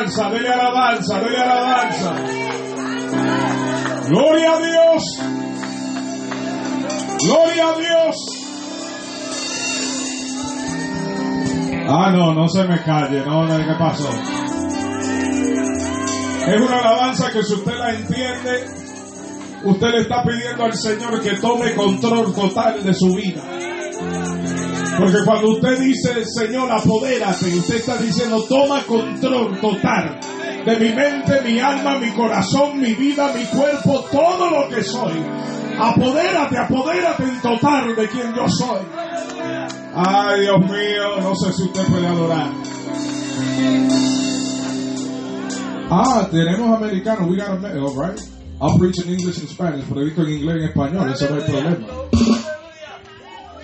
Alabanza, dele alabanza, dele alabanza. Gloria a Dios. Gloria a Dios. Ah, no, no se me calle, no, no, ¿qué pasó? Es una alabanza que si usted la entiende, usted le está pidiendo al Señor que tome control total de su vida. Porque cuando usted dice, Señor, apodérate, usted está diciendo, toma control total de mi mente, mi alma, mi corazón, mi vida, mi cuerpo, todo lo que soy. Apodérate, apodérate en total de quien yo soy. Ay, Dios mío, no sé si usted puede adorar. Ah, tenemos americanos. We got a all right. I'll preach in English and Spanish. Predico en inglés y en español. Eso no hay problema.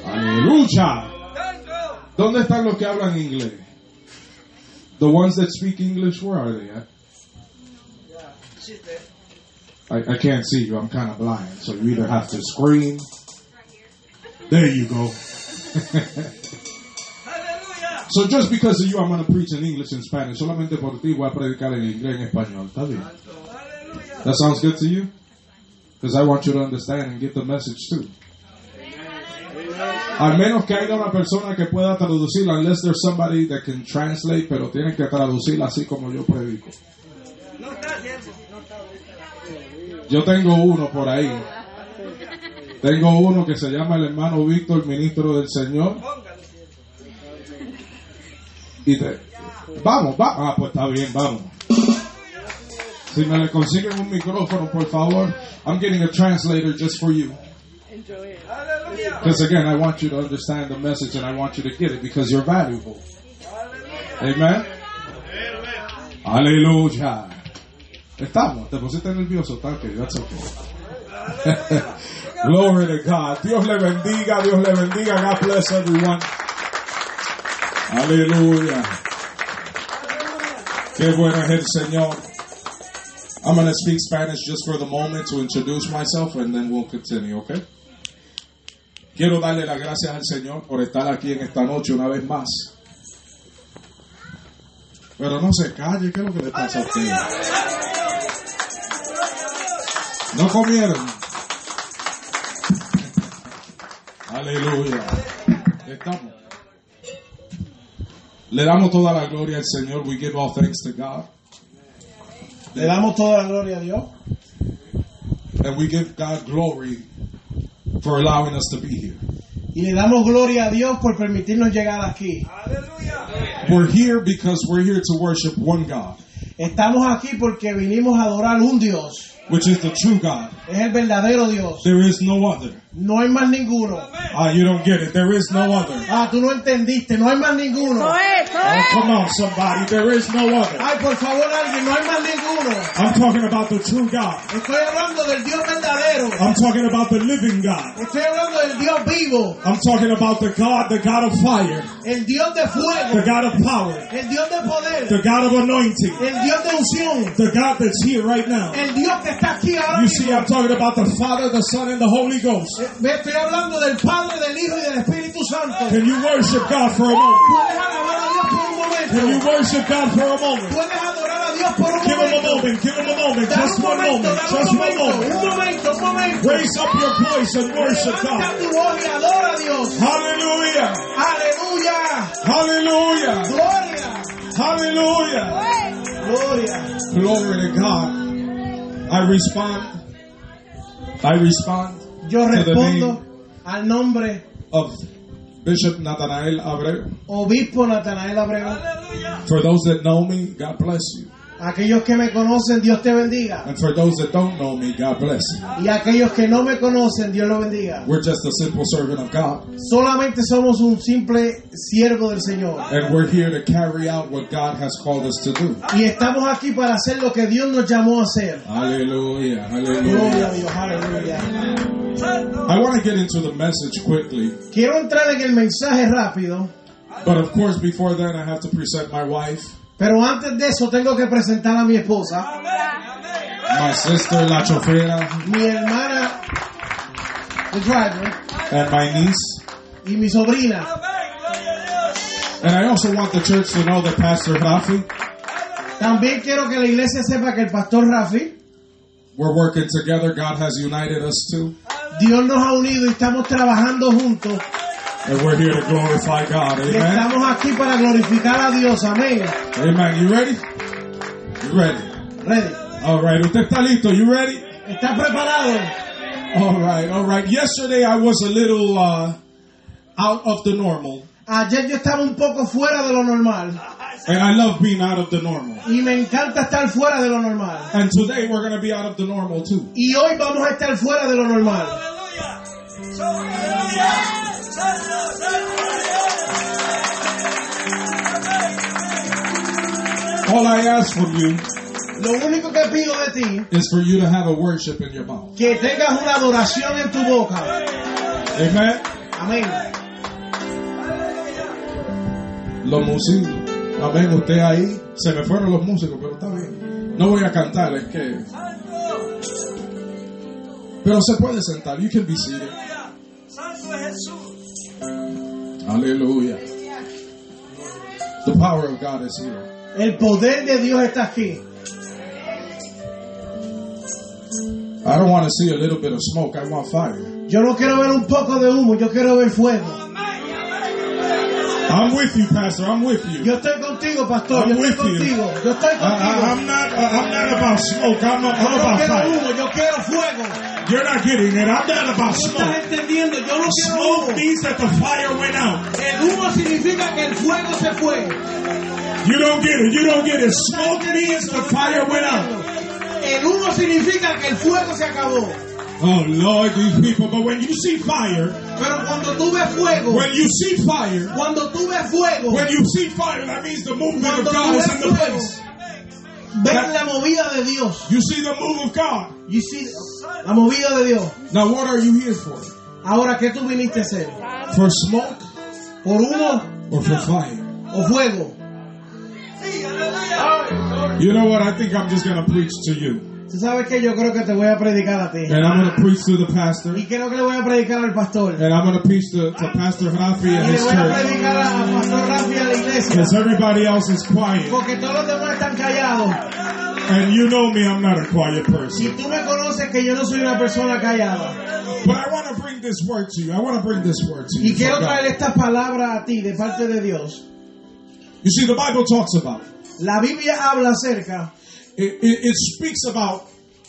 Aleluya. ¿Dónde están los que hablan inglés? The ones that speak English, where are they at? I, I can't see you. I'm kind of blind. So you either have to scream. There you go. So just because of you, I'm going to preach in English and Spanish. Solamente por ti voy a predicar en inglés en español. ¿Está bien? That sounds good to you? Because I want you to understand and get the message too. Al menos que haya una persona que pueda traducirla, unless there's somebody that can translate, pero tienen que traducirla así como yo predico. Yo tengo uno por ahí. Tengo uno que se llama el hermano Víctor, ministro del Señor. Y te, vamos, va, ah, pues está bien, vamos. Si me le consiguen un micrófono, por favor, I'm getting a translator just for you. Because again, I want you to understand the message and I want you to get it because you're valuable. Amen. Aleluya. Estamos, te pusiste nervioso, está okay, that's okay. Glory to God. Dios le bendiga, Dios le bendiga. God bless everyone. Aleluya. Qué bueno es el Señor. I'm going to speak Spanish just for the moment to introduce myself and then we'll continue, okay? Quiero darle las gracias al Señor por estar aquí en esta noche una vez más. Pero no se calle, ¿qué es lo que le pasa a usted? ¿No comieron? Aleluya. Estamos. Le damos toda la gloria al Señor. We give all thanks to God. Le damos toda la gloria a Dios. And we give God glory for allowing us to be here. Y le damos gloria a Dios por permitirnos llegar aquí. We're here because we're here to worship one God, Estamos aquí porque vinimos a adorar un Dios. which is the true God. Es el verdadero Dios. There is no other. No hay más ninguno. Ah, you don't get it. There is no other. Ah, tú no entendiste. No hay más ninguno. Oh, come on, somebody. There is no other. Ay, por favor, alguien. No hay más ninguno. I'm talking about the true God. Estoy hablando del Dios verdadero. I'm talking about the living God. Estoy hablando del Dios vivo. I'm talking about the God, the God of fire, El Dios de fuego. the. God of power, El Dios de poder. the God of anointing, El Dios de unción. the God that's here right now. El Dios que está aquí ahora You see, I'm talking about the Father, the Son, and the Holy Ghost. Estoy hablando del Padre, del Hijo y del Espíritu Santo. Can you worship God for a moment? Puedes alabar a Dios por un Can you worship God for a moment? Puedes adorar a Dios por un Give him a moment, give him a moment, Dame just one momento, moment, just un one moment. un momento, un momento. Raise up your voice and worship Levanta God. tu voz y adora a Dios. Hallelujah, Aleluya. hallelujah, Gloria. hallelujah. Gloria. Glory to God. I respond, I respond Yo To the respondo al nombre of Bishop Nathanael Abreu. Obispo Natanael Abreu. For those that know me, God bless you. Aquellos que me conocen, Dios te bendiga. And for those that don't know me, God bless you. Y aquellos que no me conocen, Dios los bendiga. We're just a simple servant of God. Solamente somos un simple siervo del Señor. And we're here to carry out what God has called us to do. Y estamos aquí para hacer lo que Dios nos llamó a hacer. Hallelujah. Gloria a Hallelujah. Dios, aleluya. I want to get into the message quickly. Quiero entrar en el mensaje rápido, But of course, before then, I have to present my wife, pero antes de eso tengo que presentar a mi esposa, my sister, La Chofera, mi hermana, the driver, and my niece. y mi sobrina. And I also want the church to know that Pastor Rafi, También quiero que la iglesia sepa que el pastor Rafi, we're working together. God has united us too. Dios nos ha unido y estamos trabajando juntos. And we're here to glorify God. Y Amen. estamos aquí para glorificar a Dios. Amén. Amen. You ready? You ready? Ready. All right. ¿Usted está listo? You ready? ¿Estás preparado? All right. All right. Yesterday I was a little uh, out of the normal. Ayer yo estaba un poco fuera de lo normal. And I love being out of the normal. Y me encanta estar fuera de lo normal. And today we're going to be out of the normal too. Y hoy vamos a estar fuera de lo normal. All I ask from you Lo único que pido de ti is for you to have a worship in your mouth. que tengas una adoración en tu boca. Amen. Amén. Los músicos. Amén. Usted ahí. Se me fueron los músicos, pero está bien. No voy a cantar, es que. Pero se puede sentar. You can be seated. Aleluya. The power of God is here. El poder de Dios está aquí. I don't want to see a little bit of smoke. I want fire. Yo no quiero ver un poco de humo, yo quiero ver fuego. I'm with you, Pastor. I'm with you. Yo estoy contigo, pastor. Yo I'm estoy with you. contigo. Yo estoy I, I, contigo. I'm not. I'm not about smoke. I'm, I'm Yo no about fire. humo, yo quiero fuego. You're not getting it. I'm not about No estás smoke. entendiendo, yo no Smoke humo. means that the fire went out. El humo significa que el fuego se fue. You don't get it. You don't get it. Smoke means the fire went out. El humo significa que el fuego se acabó. Oh Lord, these people. But when you see fire, Pero cuando tú ves fuego, when you see fire, cuando tú ves fuego, when you see fire, that means the movement of God is in the fuego, place. Ves la movida de Dios. You see the move of God. You see, la movida de Dios. Now, what are you here for? Ahora, ¿qué tú viniste a hacer? For smoke ¿Por humo or for fire? o fuego? You know what? I think I'm just gonna preach to you, Tú sabes que yo creo que te voy a predicar a ti. and I'm gonna preach to the pastor, Y creo que le voy a predicar al pastor. and I'm gonna preach to, to Pastor Rafi Y and le his voy a church, predicar a, a Pastor Rafi a la iglesia. because everybody else is quiet. Porque todos los demás están callados. And you know me, I'm not a quiet person. tú me conoces que yo no soy una persona callada. But I want to bring this word to you. I want to bring this word to Y you. quiero from God. traer esta palabra a ti de parte de Dios. You see, the Bible talks about La Biblia habla acerca, it, it, it speaks about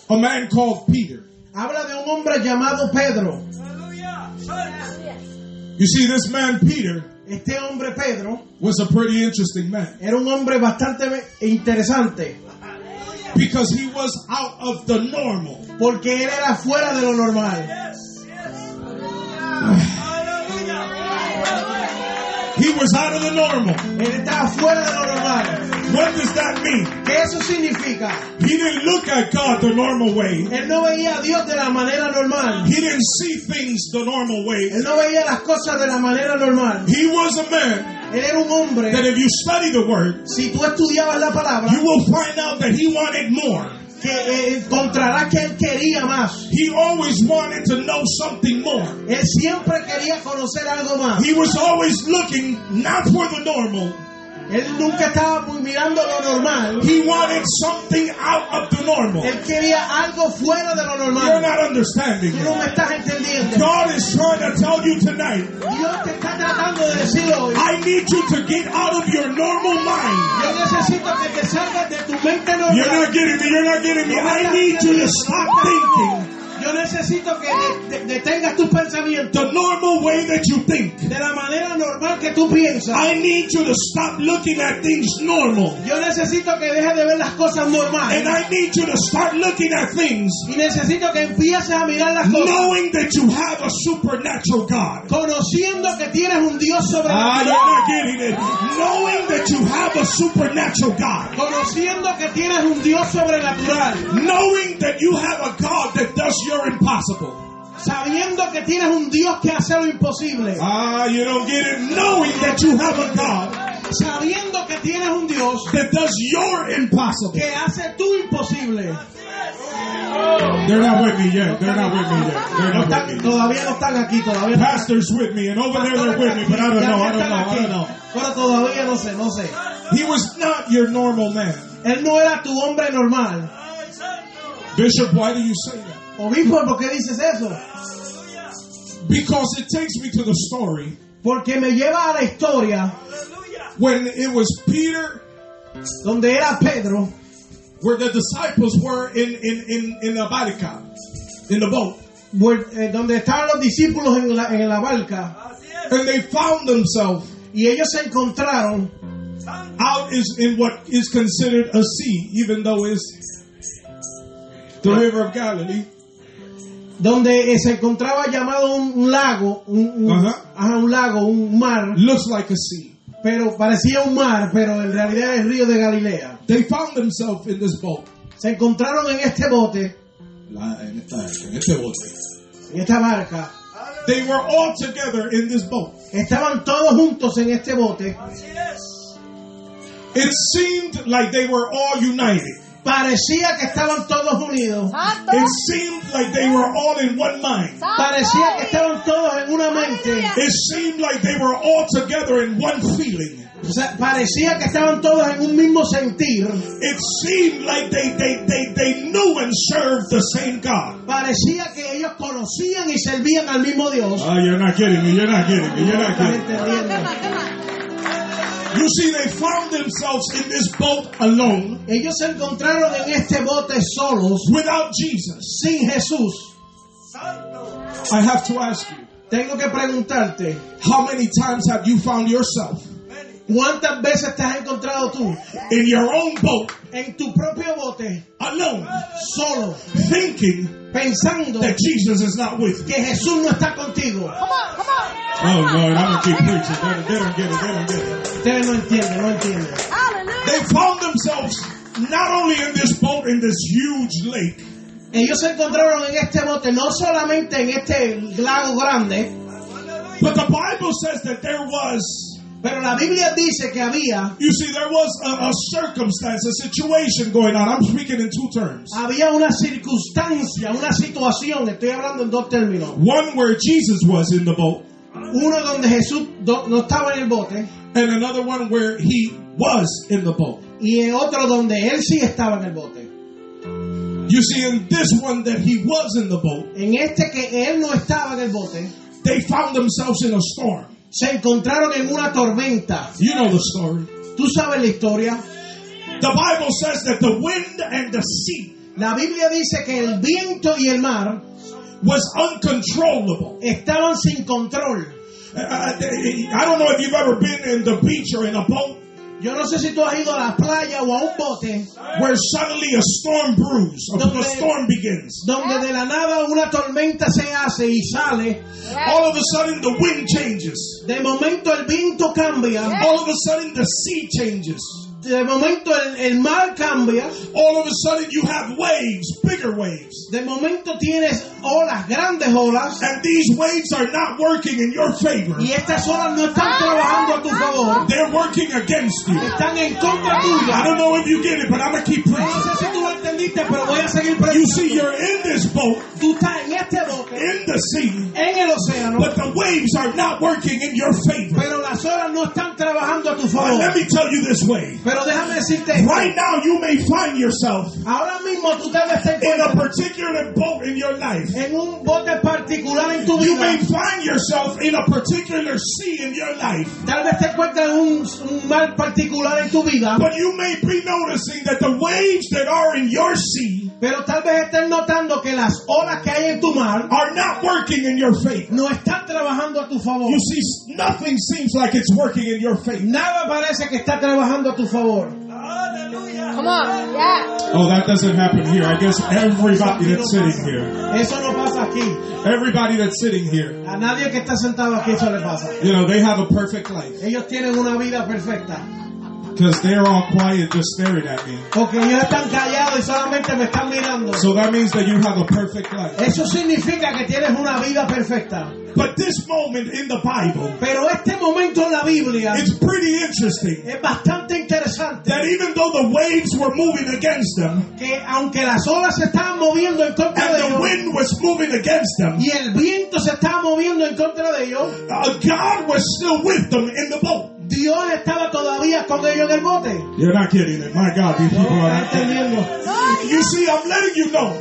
a man called Peter. habla de un hombre llamado Pedro. You see, this man Peter Este hombre Pedro was a pretty interesting man era un hombre bastante interesante because he was out of the normal. porque él era fuera de lo normal. He was out of the normal. Él estaba fuera de lo normal. What does that mean? ¿Qué eso significa? He didn't look at God the normal way. Él no veía a Dios de la manera normal. He didn't see things the normal way. Él no veía las cosas de la manera normal. He was a man Él era un hombre. that if you study the word, Si tú estudiabas la palabra, you will find out that he wanted more. Que encontrarás que él quería más. He always wanted to know something more. Él siempre quería conocer algo más. He was always looking not for the normal. Él nunca estaba mirando lo normal. He wanted something out of the normal. Él quería algo fuera de lo You're normal. not understanding. Tú no me estás entendiendo. God is trying to tell you tonight, Dios te está tratando de decir hoy. I need you to get out of your normal mind. Yo necesito que te salgas de tu mente You're normal. not getting me. You're not getting me. I need you to stop thinking Yo necesito que de- de- detengas tus pensamientos the normal way that you think. de la manera normal que tú piensas. I need you to stop looking at things normal. Yo necesito que dejes de ver las cosas And normales. I need you to start looking at things Y necesito que empieces a mirar las cosas knowing that you have a supernatural God. conociendo que tienes un Dios Ah, you're sobrenatural. not getting it. Knowing that you have a supernatural God. Conociendo que tienes un Dios sobrenatural. Knowing that you have a God that does your impossible. Sabiendo que tienes un Dios que hace lo imposible. Ah, you don't get it. Knowing that you have a God Sabiendo que tienes un Dios that does your impossible. que hace tu imposible. They're not with me yet. They're not with me yet. They're No not with me. todavía no están aquí, todavía Pastor's with me, and over there they're with me, but I don't know. I don't know. I don't know. Pero todavía no sé, no sé. He was not your normal man. Él no era tu hombre normal. Bishop, why do you say that? Obispo, ¿por qué dices eso? Because it takes me to the story. Porque me lleva a la historia when it was Peter, donde era Pedro, where the disciples were in in in in the barca, in the boat, vuel- eh, donde estaban los discípulos en la, en la barca, and they found themselves y ellos se encontraron out is in what is considered a sea, even though it's the river of Galilee. Donde eh, se encontraba llamado un, un lago, un, un- Ajá. ajá, un lago, un mar, Looks like a sea. pero parecía un mar, pero en realidad era el río de Galilea. They found themselves in this boat. Se encontraron en este bote, La- en esta- en este bote. en esta barca, They were all together in this boat. estaban todos juntos en este bote. It seemed like they were all united. Parecía que estaban todos unidos. It seemed like they were all in one mind. Parecía que estaban todos en una mente. It seemed like they were all together in one feeling. O sea, parecía que estaban todos en un mismo sentir. It seemed like they, they, they, they knew and served the same God. Parecía que ellos conocían y servían al mismo Dios. Oh, you're not getting me. You're not getting me. You're not entendiendo. me. You see, they found themselves in this boat alone Ellos se encontraron en este bote solos, without Jesus. sin Jesús. I have to ask you, Tengo que preguntarte, how many times have you found yourself ¿cuántas veces te has encontrado tú in your own boat en tu propio bote, alone, solo, thinking pensando that Jesus is not with you? que Jesús no está contigo? Oh Lord, I'm gonna keep preaching. They don't, they don't get it. They don't get it. Ustedes no entienden, no entienden. They found themselves not only in this boat in this huge lake, Ellos se encontraron en este bote, no solamente en este lago grande, but the Bible says that there was. Pero la Biblia dice que había, You see, there was a, a circumstance, a situation going on. I'm speaking in two terms. había una circunstancia, una situación, estoy hablando en dos términos. One where Jesus was in the boat, Uno donde Jesús no estaba en el bote and another one where he was in the boat. y otro donde él sí estaba en el bote. You see, in this one that he was in the boat, En este que él no estaba en el bote, they found themselves in a storm. Se encontraron en una tormenta. You know the story. ¿Tú sabes la historia? The Bible says that the wind and the sea La Biblia dice que el viento y el mar was uncontrollable. estaban sin control. Uh, I don't know if you've ever been in the beach or in a boat Yo no sé si tú has ido a la playa o a un bote where suddenly a storm brews, or Donde- a storm begins. donde de la nada una tormenta se hace y sale. All of a sudden the wind changes. De momento el viento cambia. All of a sudden the sea changes. De momento el, el mar cambia. All of a sudden you have waves, bigger waves. De momento tienes olas, grandes olas. And these waves are not working in your favor. Y estas olas no están trabajando a tu favor. They're working against you. Están en contra I tuya. don't know if you get it, but I'm going to keep No preaching. sé si tú lo entendiste, pero voy a seguir You see, you're in this boat, Tú estás en este bote, in the sea, en el océano, but the waves are not working in your favor. pero las olas no están trabajando a tu But favor. let me tell you this way. Pero déjame decirte esto. Right now, you may find yourself Ahora mismo tú te in a particular boat in your life. en un bote particular en tu You may find yourself in a particular sea in your life. Tal vez te encuentras en un, un mar particular en tu vida. But you may be noticing that the waves that are in your sea Pero tal vez estés notando que las olas que hay en tu mar are not working in your favor. no están trabajando a tu favor. You see, nothing seems like it's working in your favor. Nada parece que está trabajando a tu favor. Come on. Yeah. Oh, that doesn't happen here. I guess everybody that's sitting here, Eso no pasa aquí. everybody that's sitting here, A nadie que está sentado aquí eso le pasa. you know, they have a perfect life Ellos tienen una vida perfecta. Because they're all quiet just staring at me. Porque ellos están callados y solamente me están mirando. So that means that you have a perfect life. Eso significa que tienes una vida perfecta. But this moment in the Bible, Pero este momento en la Biblia it's pretty interesting es bastante interesante. that even though the waves were moving against them Que aunque las olas se estaban moviendo en contra and de the ellos wind was moving against them, y el viento se estaba moviendo en contra de ellos, uh, God was still with them in the boat. Dios estaba todavía con ellos en el bote. You're not getting it. My God, these people are ¿Estás not getting entendiendo? it. You see, I'm letting you know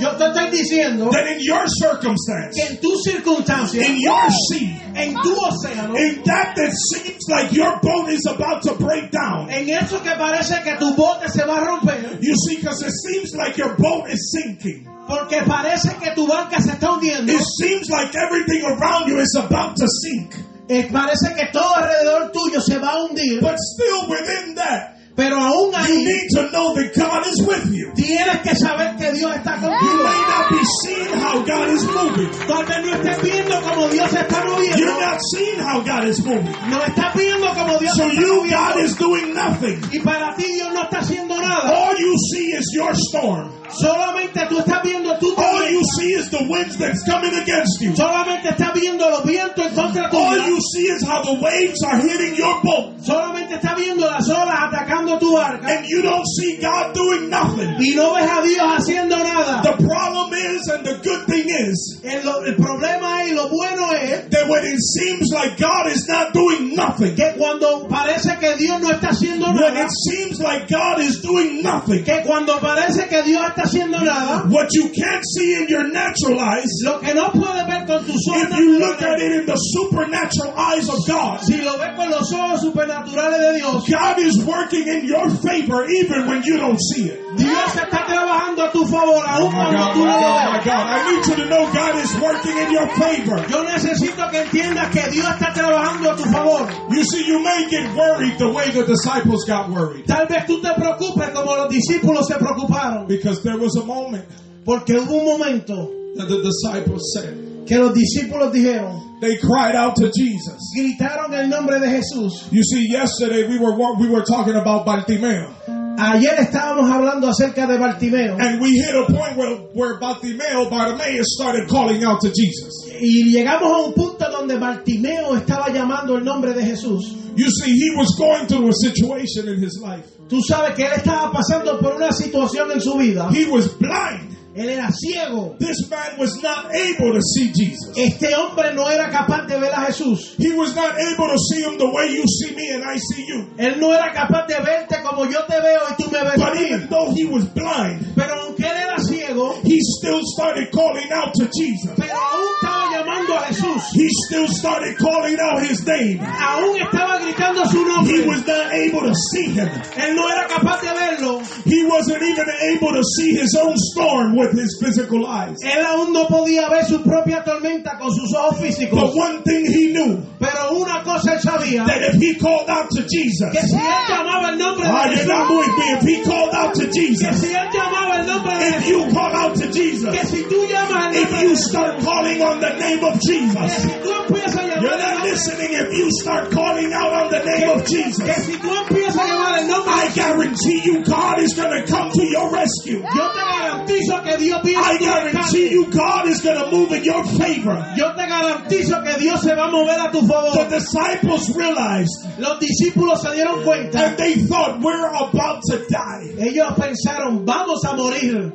Yo te estoy diciendo that in your circumstance, que en tu circunstancia, in your sea, en tu océano, in that that seems like your boat is about to break down. en eso que parece que tu bote se va a romper, You see, because it seems like your boat is sinking. porque parece que tu barca se está hundiendo, It seems like everything around you is about to sink. Eh, parece que todo alrededor tuyo se va a hundir, But still within that, pero aún you ahí need to know that God is with you. tienes que saber que Dios está You contigo. may not be seeing how God is moving. Tal vez no estés viendo como Dios está moviendo, You're not seeing how God is moving. no estás viendo como Dios So está you, moviendo, God is doing nothing. y para ti Dios no está haciendo nada. All you see is your storm. Solamente tú estás viendo tu All you see is the winds that's coming against you. Solamente estás viendo los vientos en contra All tuya. you see is how the waves are hitting your boat. Solamente estás viendo las olas atacando tu barca. And you don't see God doing nothing. Y no ves a Dios haciendo nada. The problem is, and the good thing is, El, el problema es, lo bueno es, that when it seems like God is not doing nothing, que cuando parece que Dios no está haciendo when nada, it seems like God is doing nothing, que cuando parece que Dios está haciendo nada, what you can't see in your natural eyes, lo que no puedes ver con tus ojos if you look at it in the supernatural eyes of God, si lo ves con los ojos supernaturales de Dios, God is working in your favor even when you don't see it. Dios está trabajando a tu favor, aun Oh cuando tú no lo ves. I need you to know God is working in your favor. Yo necesito que entiendas que Dios está trabajando a tu favor. You see, you may get worried the way the disciples got worried. Tal vez tú te preocupes como los discípulos se preocuparon, Because there was a moment porque hubo un momento that the disciples said, que los discípulos dijeron, they cried out to Jesus. gritaron el nombre de Jesús. You see, yesterday we were we were talking about Bartimeo, Ayer estábamos hablando acerca de Bartimeo and we hit a point where where Bartimeo, Bartimaeus started calling out to Jesus. y llegamos a un punto donde Bartimeo estaba llamando el nombre de Jesús. You see, he was going through a situation in his life. Tú sabes que él estaba pasando por una situación en su vida. He was blind. Él era ciego. This man was not able to see Jesus. Este hombre no era capaz de ver a Jesús. He was not able to see him the way you see me and I see you. Él no era capaz de verte como yo te veo y tú me ves a But mí. even though he was blind, Pero aunque él luego, he still started calling out to Jesus. pero aún estaba llamando a Jesús. He still started calling out his name. Aún estaba gritando su He was not able to see him. Él no era capaz de verlo. He wasn't even able to see his own storm with his physical eyes. Él aún no podía ver su propia tormenta con sus ojos But one thing he knew Pero una cosa él sabía, that if he called out to Jesus, que si él llamaba el nombre Ah, de not Jesús, with me. If he called out to que Jesus, si él llamaba el nombre de if you call out to Jesus, que si tú llamas el if nombre de you Jesús, start calling on the name of que Jesus, si tú empiezas a you're llamar el not nombre, listening. If you start calling out on the name of que Jesus, si tú empiezas a llamar el nombre I de Jesús, guarantee you God is going to come to your rescue. yo te garantizo que Dios viene I a tu guarantee rescate. you God is going to move in your favor. Yo te garantizo que Dios se va a mover a tu The favor. disciples realized Los discípulos se dieron cuenta. and they thought we're about to die. Ellos pensaron, vamos a morir.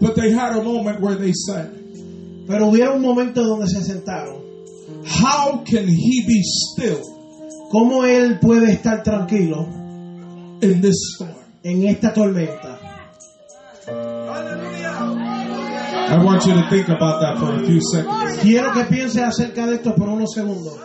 But they had a moment where they said, Pero hubieron un momento donde se sentaron. How can he be still ¿Cómo él puede estar tranquilo in this storm? en esta tormenta? I want you to think about that for a few seconds. Quiero que pienses acerca de esto por unos segundos.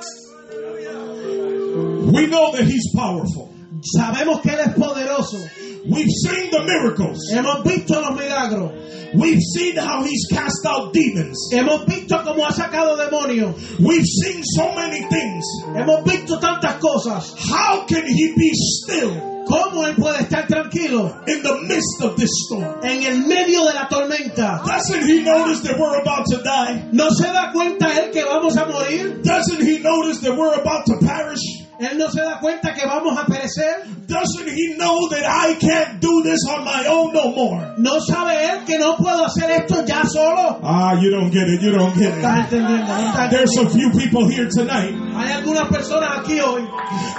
We know that he's powerful. Sabemos que Él es poderoso. We've seen the miracles. Hemos visto los milagros. We've seen how he's cast out demons. Hemos visto cómo ha sacado demonios. We've seen so many things. Hemos visto tantas cosas. How can he be still ¿Cómo Él puede estar tranquilo in the midst of this storm? en el medio de la tormenta? Doesn't he notice that we're about to die? ¿No se da cuenta Él que vamos a morir? Doesn't he notice that we're about to perish? ¿Él no se da cuenta que vamos a perecer? Doesn't he know that I can't do this on my own no more? ¿No sabe Él que no puedo hacer esto ya solo? Ah, you don't get it. You don't get ¿Estás it. There's a few people here tonight Hay algunas personas aquí hoy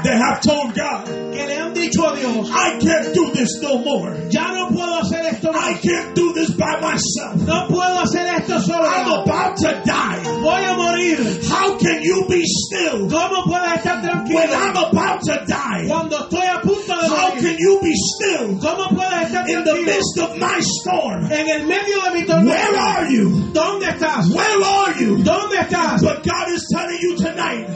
that have told God, que le han dicho a Dios, I can't do this no more. ya no puedo hacer esto I más. can't do this by myself. No puedo hacer esto solo. I'm about to die. Voy a morir. How can you be still ¿Cómo puedes estar when I'm about to die? estoy a punto de How can you be still ¿Cómo puedes estar in the midst of my storm? en el medio de mi Where are you? Where are you? But God is telling you tonight,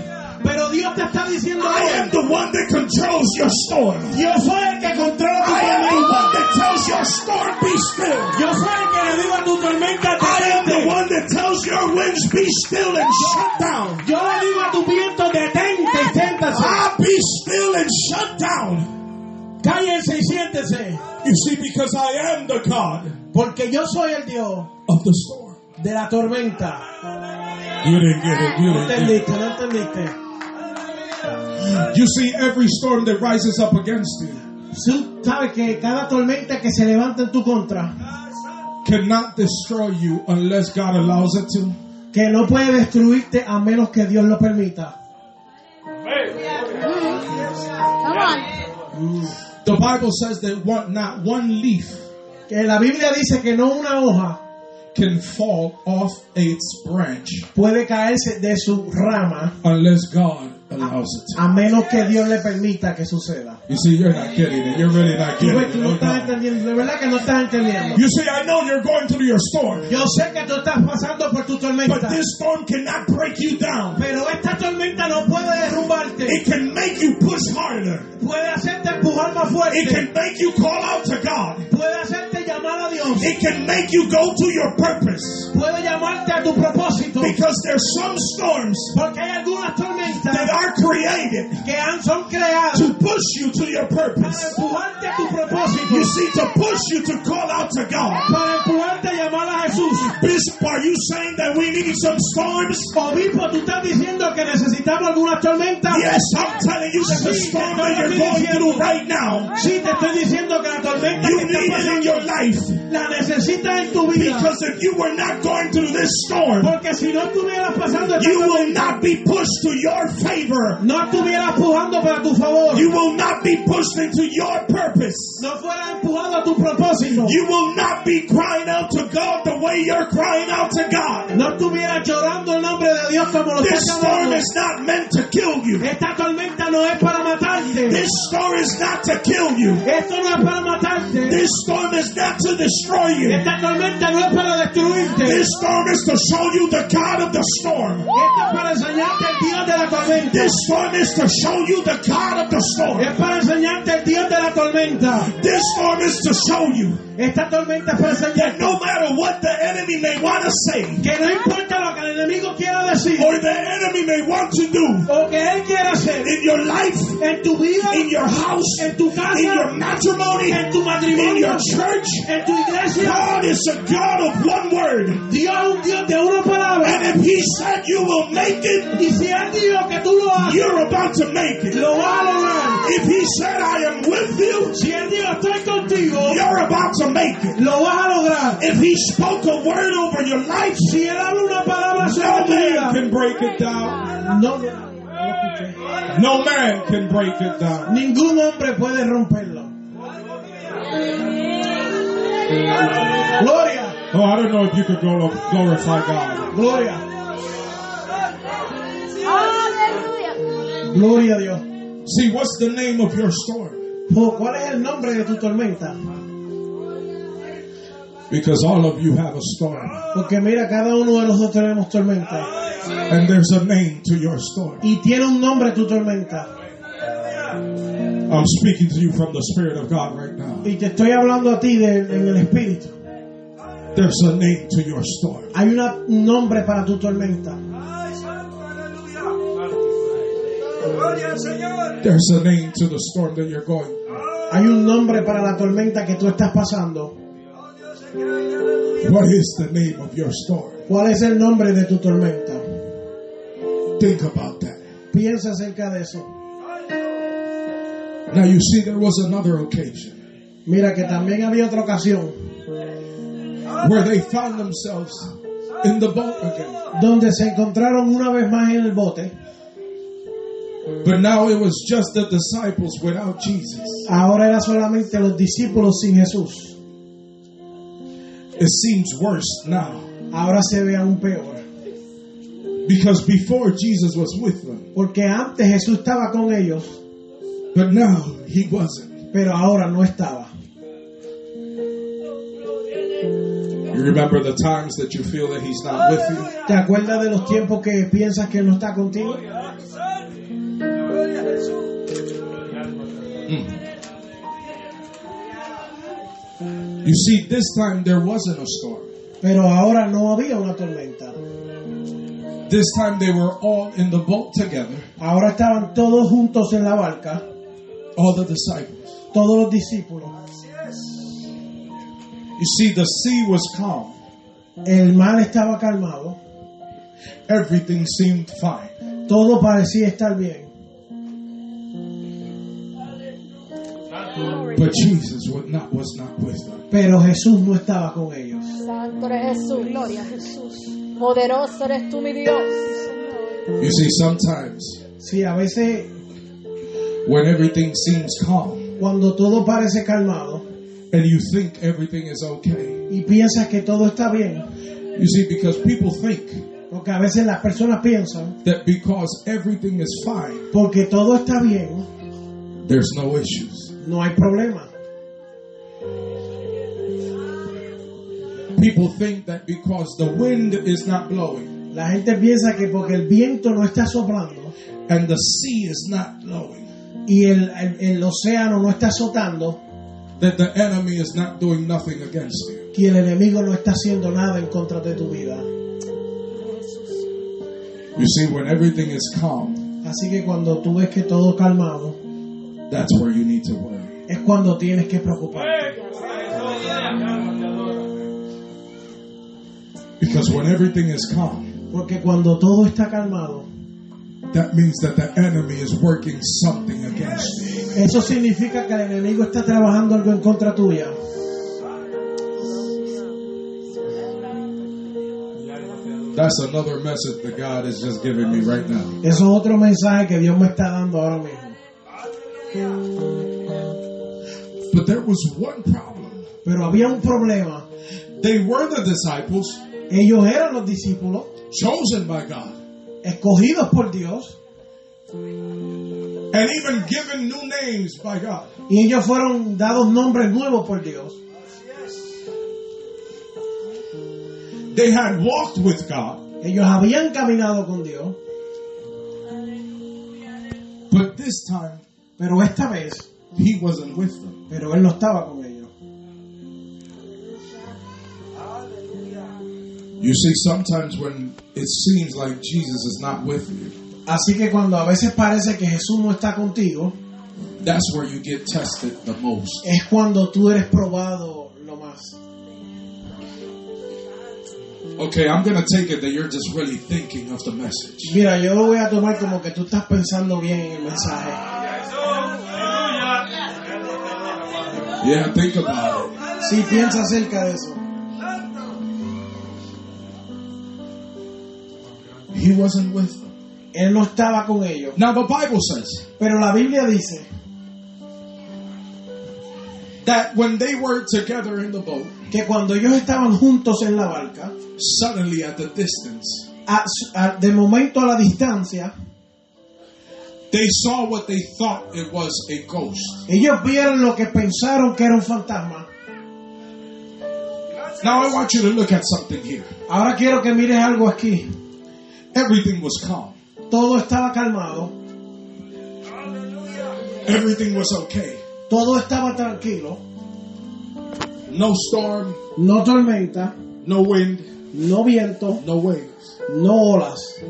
Pero Dios te está diciendo I am the one that controls your storm. yo soy el que controla tu I am the one that tells your storm be still. Yo soy el que le digo a tu tormenta I am the one that tells your winds be still and shut down. Yo Y siéntese. You see, because I am the God Porque yo soy el Dios of the storm. de la tormenta. You didn't get it. You ¿No didn't get entendiste? ¿No entendiste? it. You see, every storm that rises up against you Tú sabes que cada tormenta que se levanta en tu contra, cannot destroy you unless God allows it to. que no puede destruirte a menos que Dios lo permita. Come on. The Bible says that one, not one leaf Que la Biblia dice que no una hoja can fall off its branch puede caerse de su rama unless God allows it a menos que Dios le permita que suceda. You see, you're not getting it. You're really not getting it. no estás entendiendo, de verdad que no estás entendiendo. You see, I know you're going through your storm, Yo sé que tú estás pasando por tu but tormenta, this storm cannot break you down. pero esta tormenta no puede derrumbarte, It can make you push harder. puede hacerte empujar más It fuerte, can make you call out to God. puede hacerte llamar a Dios, It can make you go to your purpose. puede llamarte a tu propósito, Because there's some storms porque hay algunas that are created que han, son creadas to push you to your para purpose. empujarte a tu propósito, You see, to push you to call out to God. para empujarte a llamar a Jesús. Bishop, are you saying that we need some storms? Obispo, tú estás diciendo que necesitamos algunas tormentas. Yes, I'm telling you that the storm that you're going through right now, Sí, te estoy diciendo que la tormenta you que need está it in pasando life. la necesitas en tu vida. Because if you were not going through this storm, Porque si no estuvieras pasando esta you will not be pushed to your favor. no estuvieras pujando para tu favor, You will not be pushed into your purpose. no fueras empujado a tu propósito, You will not be crying out to God the way way you're crying out to God. no estuvieras llorando el nombre de Dios como lo This storm is not meant to kill you. Esta tormenta no es para matarte. This storm is not to kill you. Esto no es para matarte. This storm is not to destroy you. Esta tormenta no es para destruirte. This storm is to show you the God of the storm. Esto es para enseñarte el Dios de la tormenta. This storm is to show you the God of the storm. Es para enseñarte el Dios de la tormenta. This storm is to show you Esta tormenta es para that no matter what the enemy may want to say que no importa lo que el enemigo quiera decir or the enemy may want to do o que él quiera in your life, en tu vida, in your house, en tu casa, in your matrimony, en tu in matrimonio, your church, en tu iglesia. God is a God of one word. Dios un Dios de una palabra. And if He said you will make it, Y si él dijo que tú lo haces, you're about to make it. lo vas a lograr. If He said I am with you, Si él dijo estoy contigo, you're about to make it. lo vas a lograr. If He spoke a word over your life, Si él habla una palabra no sobre tu man vida, can break it down. no, no man can break it down. ningún hombre puede romperlo. Gloria, Oh, I don't know if you could glor- glorify God. gloria, gloria a Dios. See, what's the name of your storm? Oh, ¿Cuál es el nombre de tu tormenta? Because all of you have a storm. Porque mira, cada uno de nosotros tenemos tormenta. And there's a name to your storm. Y tiene un nombre tu tormenta. I'm speaking to you from the Spirit of God right now. Y te estoy hablando a ti de- en el espíritu. There's a name to your storm. Hay una- un nombre para tu tormenta. There's a name to the storm that you're going. Hay un nombre para la tormenta que tú estás pasando. What is the name of your storm? ¿Cuál es el nombre de tu tormenta? Think about that. Piensa acerca de eso. Now you see, there was another occasion Mira que también había otra ocasión where they found themselves in the boat again. donde se encontraron una vez más en el bote. But now it was just the disciples without Jesus. Ahora era solamente los discípulos sin Jesús. It seems worse now Ahora se ve aún peor. because before Jesus was with them, Porque antes Jesús estaba con ellos, but now he wasn't. pero ahora no estaba. You remember the times that you feel that he's not with you? ¿Te acuerdas de los tiempos que piensas que no está contigo? You see, this time there wasn't a storm. Pero ahora no había una tormenta. This time they were all in the boat together, Ahora estaban todos juntos en la barca, all the disciples. todos los discípulos. You see, the sea was calm. El mar estaba calmado, Everything seemed fine. todo parecía estar bien. But Jesus was not, was not with them. Pero Jesús no estaba con ellos. Santo eres Jesús, gloria a Jesús. Poderoso eres tú, mi Dios. You see, sometimes Sí, a veces when everything seems calm cuando todo parece calmado and you think everything is okay, y piensas que todo está bien, you see, because people think porque a veces las personas piensan, that because everything is fine, porque todo está bien, there's no issues. No hay problema. People think that because the wind is not blowing La gente piensa que porque el viento no está soplando and the sea is not blowing, y el, el- el océano no está azotando, that the enemy is not doing nothing against you. que el enemigo no está haciendo nada en contra de tu vida. You see, when everything is calm, Así que cuando tú ves que todo calmado, that's where you need to worry. Es cuando tienes que preocuparte. Because when everything is calm, Porque cuando todo está calmado, that means that the enemy is working something against you. eso significa que el enemigo está trabajando algo en contra tuya. That's another message that God is just giving me right now. Eso es otro mensaje que Dios me está dando ahora mismo. But there was one problem Pero había un problema They were the disciples Ellos eran los discípulos chosen by God escogidos por Dios and even given new names by God. y ellos fueron dados nombres nuevos por Dios. They had walked with God, Ellos habían caminado con Dios, but this time pero esta vez, he wasn't with them. pero él no estaba con ellos. You see, sometimes when it seems like Jesus is not with you, Así que cuando a veces parece que Jesús no está contigo, that's where you get tested the most. es cuando tú eres probado lo más. Okay, I'm going to take it that you're just really thinking of the message. Mira, yo lo voy a tomar como que tú estás pensando bien en el mensaje. Yeah, think about it. Sí, piensa acerca de eso. He wasn't with them. Él no estaba con ellos. Now, the Bible says Pero la Biblia dice that when they were together in the boat, que cuando ellos estaban juntos en la barca, suddenly at the distance, a- a- de momento a la distancia, they saw what they thought it was a ghost. ellos vieron lo que pensaron que era un fantasma. Now, I want you to look at something here. Ahora quiero que mires algo aquí. Everything was calm, Todo estaba calmado, everything was okay. todo estaba tranquilo, No storm, no tormenta, no wind, no viento, no waves, no olas.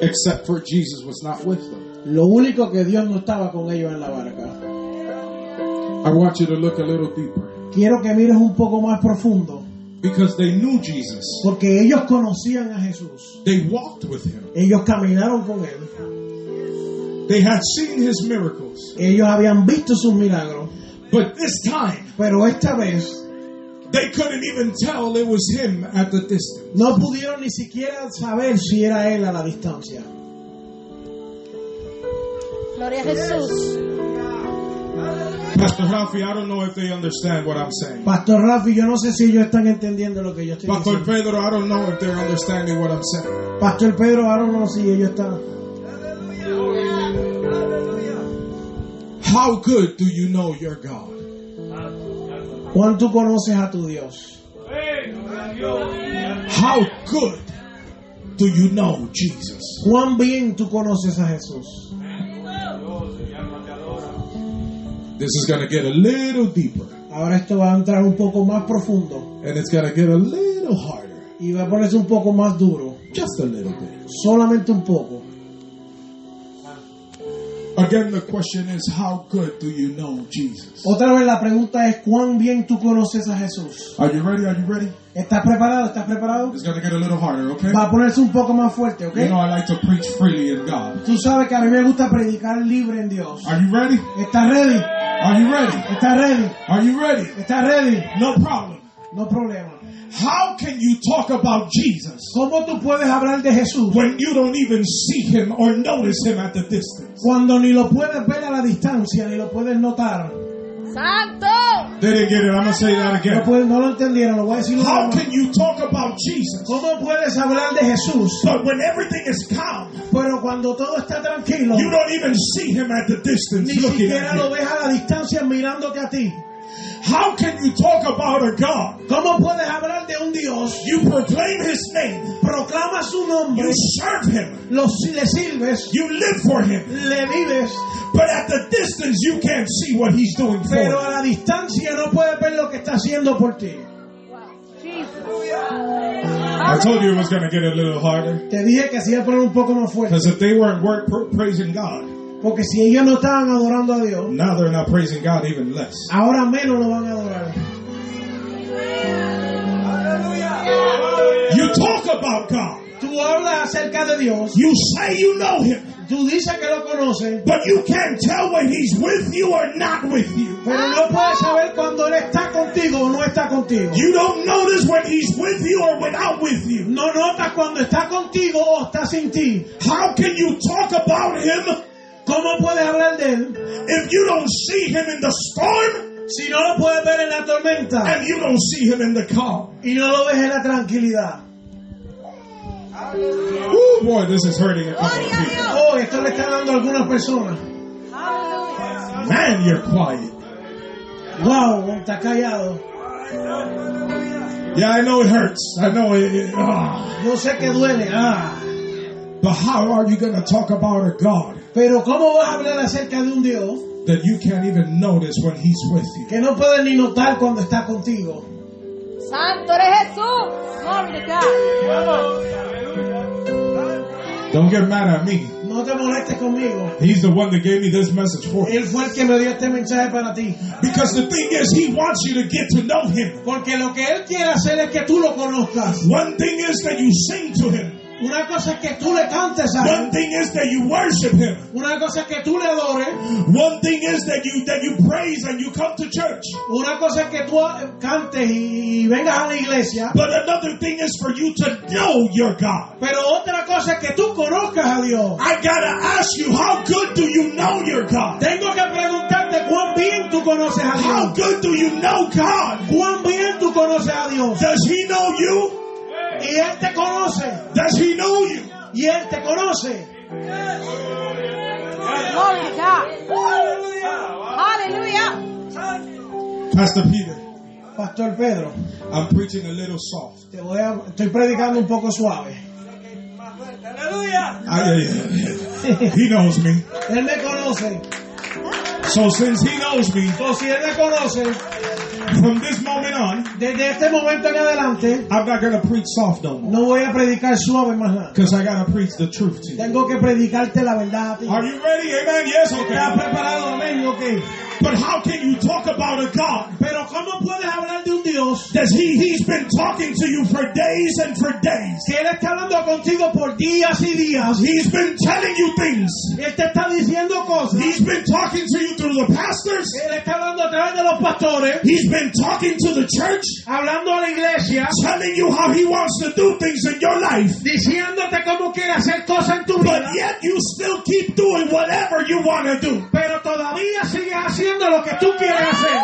Except for Jesus was not with them. Lo único que Dios no estaba con ellos en la barca. I want you to look a little deeper Quiero que mires un poco más profundo, because they knew Jesus. porque ellos conocían a Jesús. They walked with him. Ellos caminaron con él. They had seen his miracles. Ellos habían visto sus milagros. But this time, Pero esta vez they couldn't even tell it was him at the distance. no pudieron ni siquiera saber si era él a la distancia. Gloria a Jesús. Pastor Ralphie, I don't know if they understand what I'm saying. Pastor Rafi, yo no sé si ellos están entendiendo lo que yo estoy Pastor diciendo. Pedro, I don't know if they're understanding what I'm saying. Pastor Pedro, ahora no sé si ellos están. How good do you know your God? ¿Cuánto conoces a tu Dios? How good do you know Jesus? ¿Cuán bien tú conoces a Jesús? This is going to get a little deeper Ahora esto va a entrar un poco más profundo and it's going to get a little harder. y va a ponerse un poco más duro. Just a little bit. Solamente un poco. Again, the question is, how good do you know Jesus? Otra vez la pregunta es ¿cuán bien tú conoces a Jesús? Are you ready? Are you ready? ¿Estás preparado? ¿Estás preparado? It's to get a little harder, okay? Va a ponerse un poco más fuerte. You know, I like to preach freely in God. Tú sabes que a mí me gusta predicar libre en Dios. Are you ready? ¿Estás ready? Are you ready? ¿Estás ready? Are you ready? ¿Estás ready? No problem. No problema. How can you talk about Jesus ¿Cómo tú puedes hablar de Jesús when you don't even see him or notice him at the distance? cuando ni lo puedes ver a la distancia ni lo puedes notar? Santo. They didn't get it. I'm to say that No, again. puedes- no lo entendieron, lo voy a decir How can you talk about Jesus ¿Cómo puedes hablar de Jesús but when everything is calm, pero cuando todo está tranquilo you don't even see him at the distance ni siquiera lo you? ves a la distancia mirándote a ti? How can you talk about a God? ¿Cómo puedes hablar de un Dios? You proclaim his name, Proclama su nombre, you serve him, lo, le sirves, you live for him, le vives, but at the distance you can't see what he's doing for pero a la distancia no puedes ver lo que está haciendo por ti. I told you it was going to get a little harder. Te dije que se iba a poner un poco más fuerte, Because if they weren't work, praising God, porque si ellos no estaban adorando a Dios, now they're not praising God even less. ahora menos lo van a adorar. You talk about God. Tú hablas acerca de Dios, You say you know him, tú dices que lo conoces, but you can't tell when he's with you or not with you. pero no puedes saber cuando Él está contigo o no está contigo. You don't notice when he's with you or without with you. No notas cuando está contigo o está sin ti. How can you talk about him ¿Cómo puedes hablar de Él if you don't see him in the storm Si no lo puedes ver en la tormenta and you don't see him in the calm. y no lo ves en la tranquilidad. Oh boy, this is hurting a couple of people. Oh, esto le está dando a algunas personas. Man, you're quiet. Wow, está callado. Yeah, I know it hurts. I know it. it- ah. Yo sé que duele. Ah. But how are you going to talk about a God Pero ¿cómo vas a hablar acerca de un Dios that you can't even notice when He's with you? que no puedes ni notar cuando está contigo? Santo eres Jesús. Glory to God. Don't get mad at me. No te molestes conmigo. He's the one that gave me this message for you. Él fue el que me dio este mensaje para ti. Because the thing is, He wants you to get to know Him. Porque lo que Él quiere hacer es que tú lo conozcas. One thing is that you sing to Him. Una cosa es que tú le cantes a Él. One thing is that you worship Him. Una cosa es que tú le adores. One thing is that you that you praise and you come to church. Una cosa es que tú cantes y vengas a la iglesia. But another thing is for you to know your God. Pero otra cosa es que tú conozcas a Dios. I gotta ask you, how good do you know your God? Tengo que preguntarte cuán bien tú conoces a How Dios. good do you know God? Cuán bien tú conoces a Dios. Does He know you? Y Él te conoce. Does He know you? Y Él te conoce. Hallelujah. Pastor Peter, Pastor Pedro, I'm preaching a little soft. te voy a, estoy predicando un poco suave. Ah, he knows me. Él me conoce. So since He knows me, Entonces, si Él me conoce, from this moment on, desde este momento en adelante, I'm not gonna preach soft no more. no voy a predicar suave más nada. Because I gotta preach the truth to you. Tengo que predicarte la verdad a ti. Are you ready? Amen. Yes, ¿Estás okay. preparado? Amén, ok. But how can you talk about a God? Pero ¿cómo puedes hablar de un Dios Does he he's been talking to you for days and for days. que Él está hablando contigo por días y días? He's been telling you things. Él te está diciendo cosas. He's been talking to you through the pastors. Él está hablando a través de los pastores, He's been talking to the church, hablando a la iglesia, telling you how he wants to do things in your life. diciéndote cómo quiere hacer cosas en tu vida. But yet you still keep doing whatever you want to do. Pero todavía sigues haciendo lo que tú quieres hacer.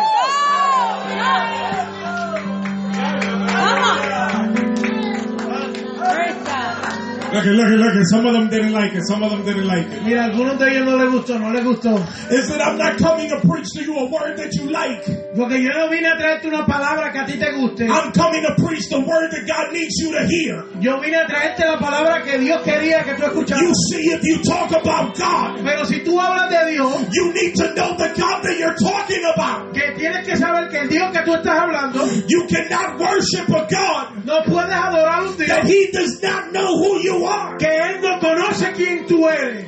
Praise God. Look at, look at, look at. Some of them didn't like it. Some of them didn't like it. Mira, algunos de ellos no les gustó, no les gustó. Is that I'm not coming to preach to you a word that you like. Porque yo no vine a traerte una palabra que a ti te guste. I'm coming to preach the word that God needs you to hear. Yo vine a traerte la palabra que Dios quería que tú You escucharas. see, if you talk about God, Pero si tú hablas de Dios, you need to know the God that you're talking about. que tienes que saber que el Dios que tú estás hablando, You cannot worship a God no puedes adorar a un Dios that He does not know who you are. Que Él no conoce quién tú eres.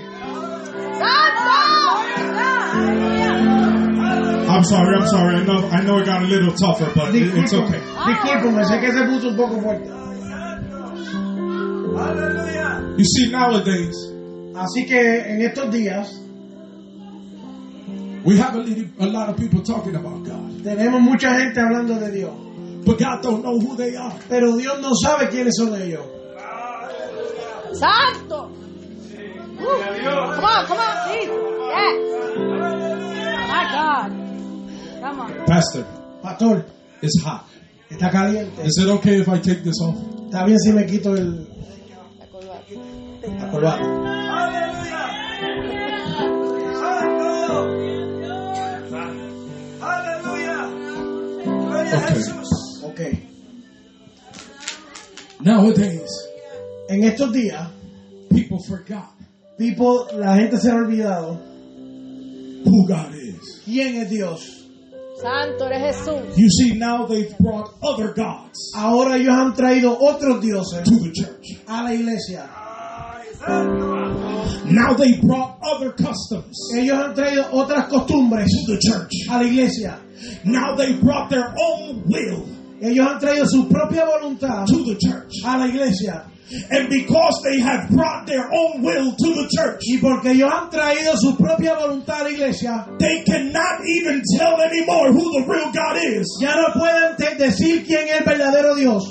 I'm sorry, I'm sorry. I know, I know it got a little tougher, but it- it's okay. Discúlpame, sé que se puso un poco fuerte. You see, nowadays, Así que en estos días we have a lot of people talking about God, tenemos mucha gente hablando de Dios, but God don't know who they are. pero Dios no sabe quiénes son ellos. Santo. Come on, come on, Jesus. Yes. My God. Come on. Pastor, Pastor, it's hot. está caliente. Is it okay if I take this off? Está bien si me quito el la corbata. Okay. Ok. Nowadays, En estos días, people forgot people, la gente se ha olvidado who God is. quién es Dios. Santo eres Jesús. You see, now they've brought other gods Ahora ellos han traído otros dioses to the church. a la iglesia. Now they brought other customs Ellos han traído otras costumbres to the church. a la iglesia. Now they brought their own will Ellos han traído su propia voluntad to the church. a la iglesia. And because they have brought their own will to the church, Y porque ellos han traído su propia voluntad a la iglesia, they cannot even tell anymore who the real God is. ya no pueden decir quién es el verdadero Dios.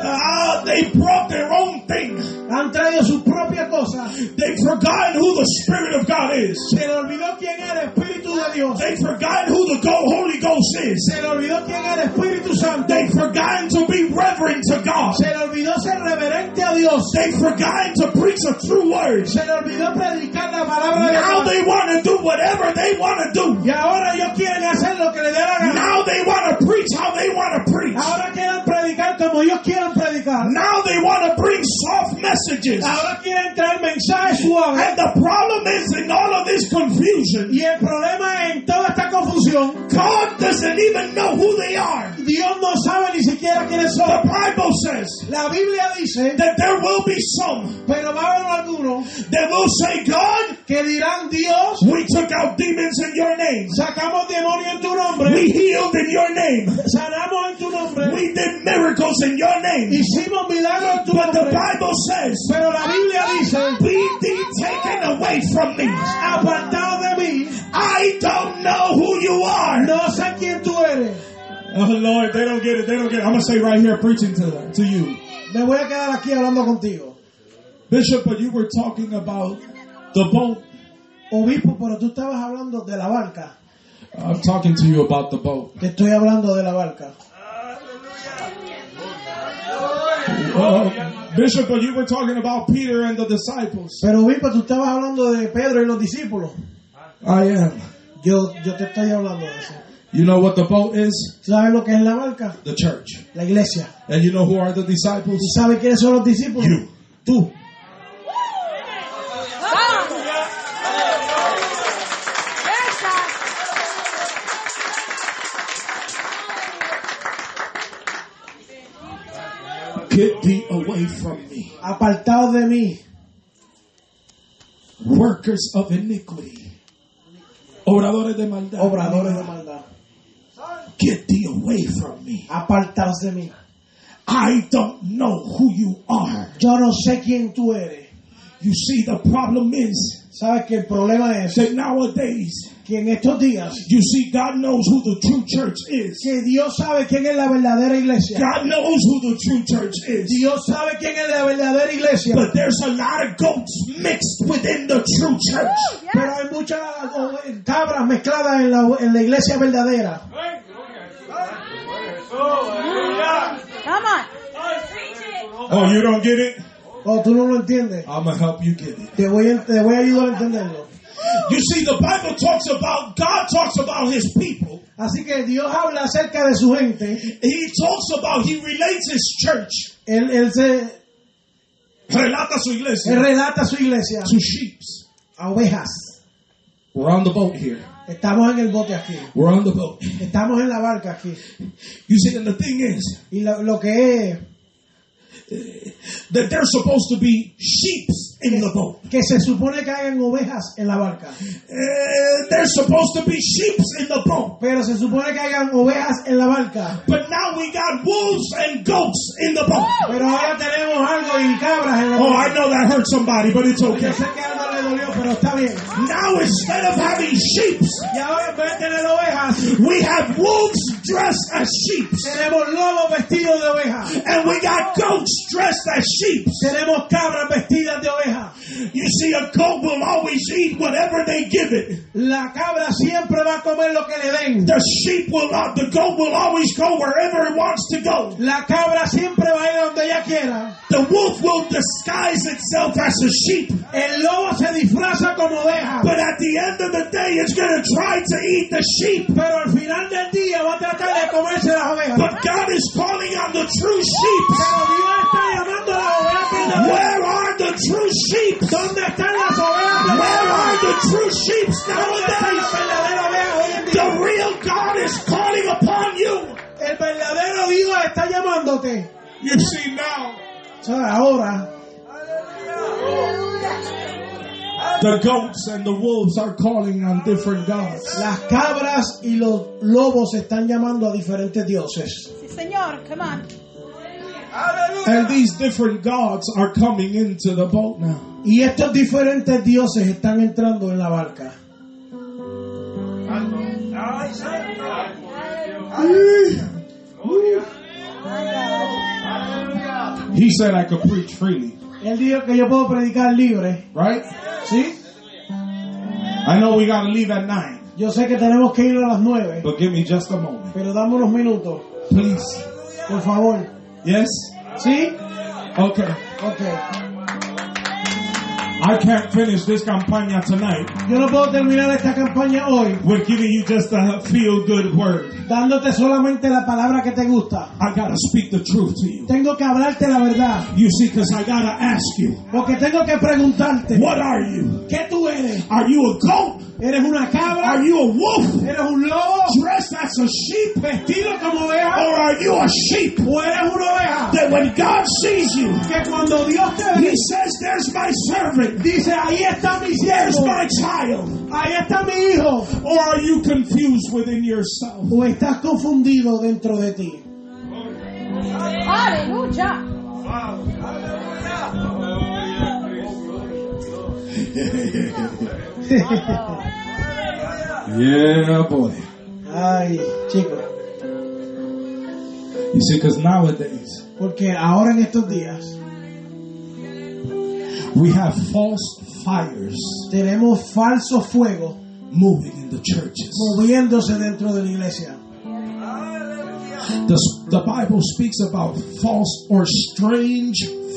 Ah, they brought their own thing. Han traído su propia cosa. They've forgotten who the Spirit of God is. Se le olvidó quién era el Espíritu de Dios. They've forgotten who the Holy Ghost is. Se le olvidó quién era el Espíritu Santo. They've forgotten to be reverent to God. Se le olvidó ser reverente a Dios. They've forgotten to preach a true word. Se le olvidó predicar la palabra Now they want to do whatever they want to do. Y ahora ellos quieren hacer lo que le dé la gana. Now they want to preach how they want to preach. Ahora quieren predicar como ellos quieren predicar. Now they want to bring soft messages. Ahora quieren traer mensajes suaves. And the problem is in all of this confusion, Y el problema en toda esta confusión, God doesn't even know who they are. Dios no sabe ni siquiera quiénes The. Bible says La Biblia dice, that there will be some pero va a haber algunos that will say, God, que dirán, Dios, we took out demons in your name. sacamos demonios en tu nombre, We healed in your name. sanamos en tu nombre, We did miracles in your name. hicimos milagros en tu But the. Bible says, Pero la Biblia dice, be thee taken away from me. apartado de mí, I don't know who you are. no sé quién tú eres. Oh Lord, they don't get it. They don't get it. I'm gonna stay right here preaching to to you, Me voy a quedar aquí hablando contigo. Bishop. But you were talking about the boat. Obispo, pero tú estabas hablando de la barca. I'm talking to you about the boat. Te estoy hablando de la barca. Uh, Bishop, but you were talking about Peter and the disciples. Pero obispo, tú estabas hablando de Pedro y los discípulos. I am. Yo, yo te estoy hablando de eso. You know what the boat is? ¿Sabes lo que es la barca? The church. La iglesia. And you know who are the disciples? ¿Tú sabes quiénes son los discípulos? You. Tú. Get thee away from me, Apartados de mí, workers of iniquity, obradores de maldad. obradores de maldad. Get thee away from me. Apartados de mí. I don't know who you are. Yo no sé quién tú eres. You see, the problem is Sabes que el problema es that nowadays, que en estos días you see, God knows who the true church is. que Dios sabe quién es la verdadera iglesia. God knows who the true church is. Dios sabe quién es la verdadera iglesia. But there's a lot of goats mixed within the true church. Pero hay muchas oh, cabras mezcladas en la, en la iglesia verdadera. Come on. Oh, you don't get it? O tú no lo entiendes. I'm going to help you get it. Te voy, a, te voy a ayudar a entenderlo. You see, the Bible talks about, God talks about his people. Así que Dios habla acerca de su gente. He talks about, he relates his church, Él, él se relata su iglesia. él iglesia, relata su iglesia to sheep. a ovejas. We're on the boat here. Estamos en el bote aquí. We're on the boat. Estamos en la barca aquí. You see, and the thing is Y lo, lo que es that there's supposed to be sheep in the boat. que se supone que hayan ovejas en la barca. Uh, there's supposed to be sheep in the boat. Pero se supone que hayan ovejas en la barca. But now we got wolves and goats in the boat. Pero ahora tenemos algo y cabras en la Oh, barca. I know that hurt somebody, but it's okay. Sé que algo le dolió, pero está bien. Now instead of having sheep, Y ahora en vez de tener ovejas, we have wolves dressed as sheep. tenemos lobos vestidos de ovejas. And we got goats dressed as sheep. Tenemos cabras vestidas de ovejas. You see, a goat will always eat whatever they give it. La cabra siempre va a comer lo que le den. The sheep will not, the goat will always go wherever it wants to go. La cabra siempre va a ir donde ella quiera. The wolf will disguise itself as a sheep. El lobo se disfraza como oveja. But at the end of the day, it's going to try to eat the sheep. Pero al final del día va a tratar de comerse las ovejas. But God is calling on the true sheep. Pero Dios está llamando a las ovejas verdaderas. Where are the true sheep? ¿Dónde están las ovejas Where verdaderas? are the true sheep ¿Dónde están las verdaderas ovejas? The real God is calling upon you. El verdadero Dios está llamándote. You see now, ahora the goats and the wolves are calling on different gods. las cabras y los lobos están llamando a diferentes dioses. Sí, señor. Come on. And these different gods are coming into the boat now. Y estos diferentes dioses están entrando en la barca. He said I could preach freely, Él dijo que yo puedo predicar libre. right? ¿Sí? I know we got to leave at 9. Yo sé que tenemos que ir a las nueve, but give me just a moment. pero dame unos minutos, Please. por favor. Yes? ¿Sí? Okay. Ok. I can't finish this campaña tonight Yo no puedo terminar esta campaña hoy with giving you just a feel good word. dándote solamente la palabra que te gusta. I gotta speak the truth to you. Tengo que hablarte la verdad. You see, because I gotta ask you, Porque tengo que preguntarte, what are you? ¿qué tú eres? Are you a goat? ¿Eres una cabra? Are you a wolf? ¿Eres un lobo? Dressed as a sheep? ¿Vestido como oveja? Or are you a sheep? ¿O eres una oveja? That when God sees you, Que cuando Dios te He ve, says, There's my servant, dice, ahí está mi siervo, my child. ahí está mi hijo. Or are you confused within yourself? ¿O estás confundido dentro de ti? Aleluya. Yeah, boy. Ay, chicos. You see, because nowadays Porque ahora en estos días we have false fires tenemos falso fuego moving in the churches. moviéndose dentro de la iglesia. The, the Bible speaks about false or strange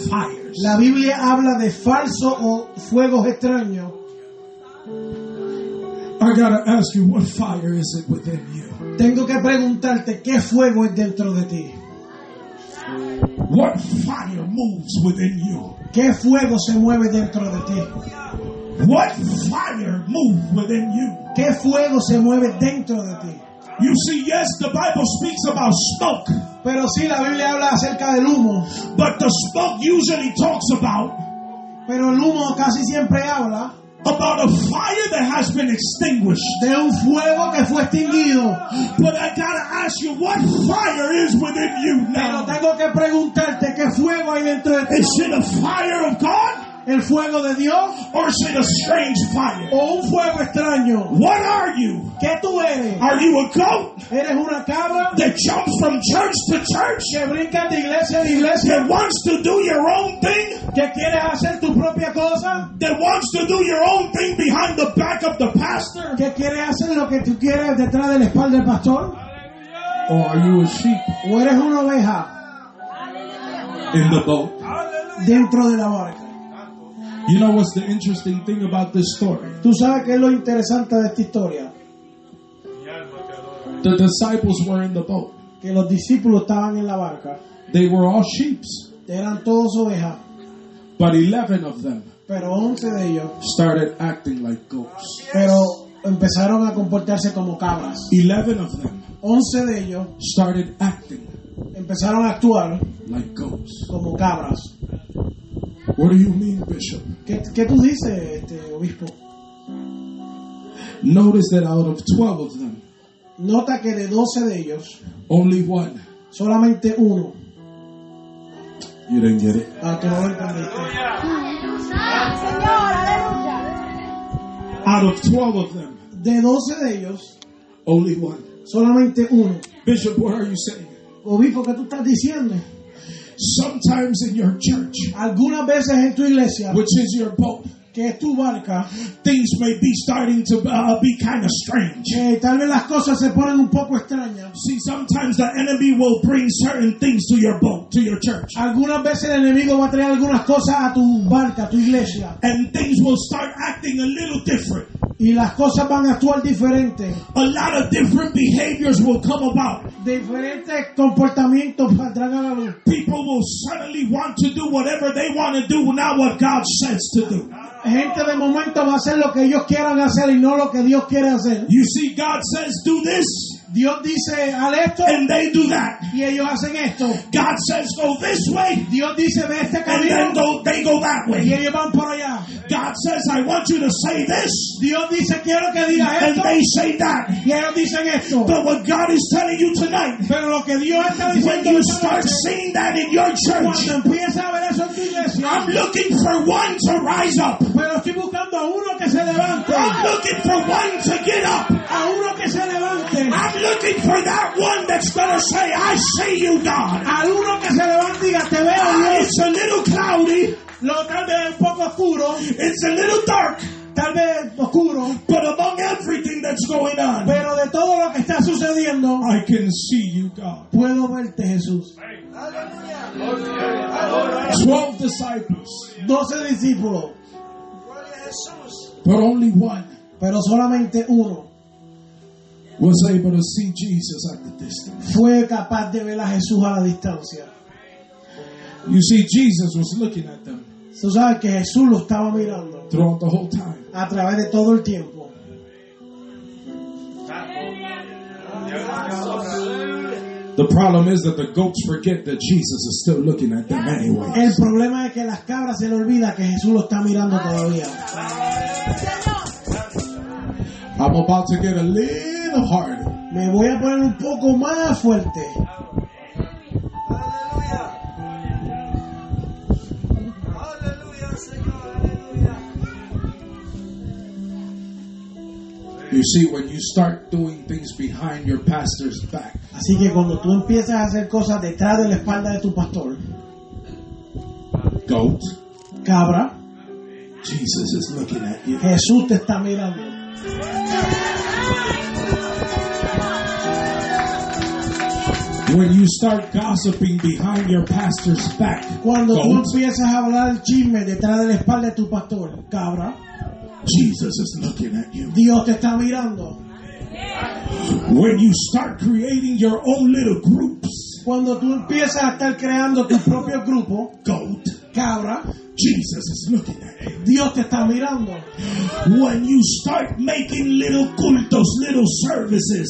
fires. La Biblia habla de falso o fuegos extraños. I gotta ask you, what fire is it within you? Tengo que preguntarte qué fuego es dentro de ti. What fire moves within you? ¿Qué fuego se mueve dentro de ti? What fire moves within you? ¿Qué fuego se mueve dentro de ti? You see, yes, the Bible speaks about smoke, Pero sí, la Biblia habla acerca del humo. but the smoke usually talks about Pero el humo casi siempre habla about a fire that has been extinguished. de un fuego que fue extinguido. But I gotta ask you, what fire is within you Pero tengo que preguntarte qué fuego hay dentro de ti. Is it a fire of God ¿El fuego de Dios or is it a strange fire? o un fuego extraño? What are you? ¿Qué tú eres? Are you a goat ¿Eres una cabra that jumps from church to church? que brinca de iglesia en iglesia? That wants to do your own thing? ¿Que quieres hacer tu propia cosa? That wants to do your own thing behind the back of the pastor? ¿Que quieres hacer lo que tú quieres detrás de la espalda del pastor? Or are you a sheep ¿O eres una oveja in the boat? dentro de la barca? You know what's the interesting thing about this story? Tú sabes qué es lo interesante de esta historia, The disciples were in the boat. que los discípulos estaban en la barca, They were all sheeps, eran todos ovejas, but 11 of them pero 11 de ellos, started acting like goats. pero empezaron a comportarse como cabras. 11 of them 11 de ellos started acting empezaron a actuar like goats. como cabras. What do you mean, Bishop? ¿Qué, qué tú dices, este obispo? Notice that out of 12 of them, Nota que de 12 de ellos, only one. solamente uno. You didn't get it. Ah, tú no lo entendiste. Señor, aleluya. Out of 12 of them, De 12 de ellos, only one. solamente uno. Bishop, what are you saying? Obispo, ¿qué tú estás diciendo? Sometimes in your church, Algunas veces en tu iglesia, which is your boat, que es tu barca, things may be starting to uh, be kind of strange. eh, tal vez las cosas se ponen un poco extrañas. See, sometimes the enemy will bring certain things to your boat, to your church. Algunas veces el enemigo va a traer algunas cosas a tu barca, a tu iglesia, And things will start acting a little different. Y las cosas van a actuar diferentes. A lot of different behaviors will come about. Diferentes comportamientos saldrán a la luz. People will suddenly want to do whatever they want to do, not what God says to do. Gente de momento va a hacer lo que ellos quieran hacer y no lo que Dios quiere hacer. You see, God says, do this, Dios dice, haz esto and they do that. y ellos hacen esto. God says, go this way, Dios dice, ve este and then camino go, they go that y way. ellos van por allá. God says, I want you to say this, Dios dice, quiero que diga and esto they say that. y ellos dicen esto. But what God is telling you tonight, Pero lo que Dios está when diciendo you esta start seeing that in your church, cuando empieza a ver eso iglesia, I'm looking for one to rise up. pero estoy buscando a uno que se levante, I'm looking for one to get up. a uno que se levante, I'm looking for that one that's going to say, I see you, God. a uno que se levante y diga, te veo Ah, Dios. It's a little cloudy. Lo tal vez es un poco oscuro, It's a little dark. Tal vez oscuro, but among everything that's going on, pero de todo lo que está sucediendo, I can see you, God. puedo verte, Jesús. Twelve disciples, Doce discípulos, but only one pero solamente uno was able to see Jesus at the distance. fue capaz de ver a Jesús a la distancia. You see, Jesus was looking at them Tú sabes que Jesús lo estaba mirando throughout the whole time. A través de todo el tiempo. The problem is that the goats forget that Jesus is still looking at them anyway. El problema es que las cabras se le olvida que Jesús lo está mirando todavía. I'm about to get a little hard. Me voy a poner un poco más fuerte. You see, when you start doing things behind your pastor's back, Así que cuando tú empiezas a hacer cosas detrás de la espalda de tu pastor, goat, cabra, Jesus is looking at you. Jesús te está mirando. When you start gossiping behind your pastor's back, Cuando tú empiezas a hablar chisme detrás de la espalda de tu pastor, cabra, Jesus is looking at you. Dios te está mirando. When you start creating your own little groups, Cuando tú empiezas a estar creando tu propio grupo, goat, cabra, Jesus is looking at you. Dios te está mirando. When you start making little cultos, little services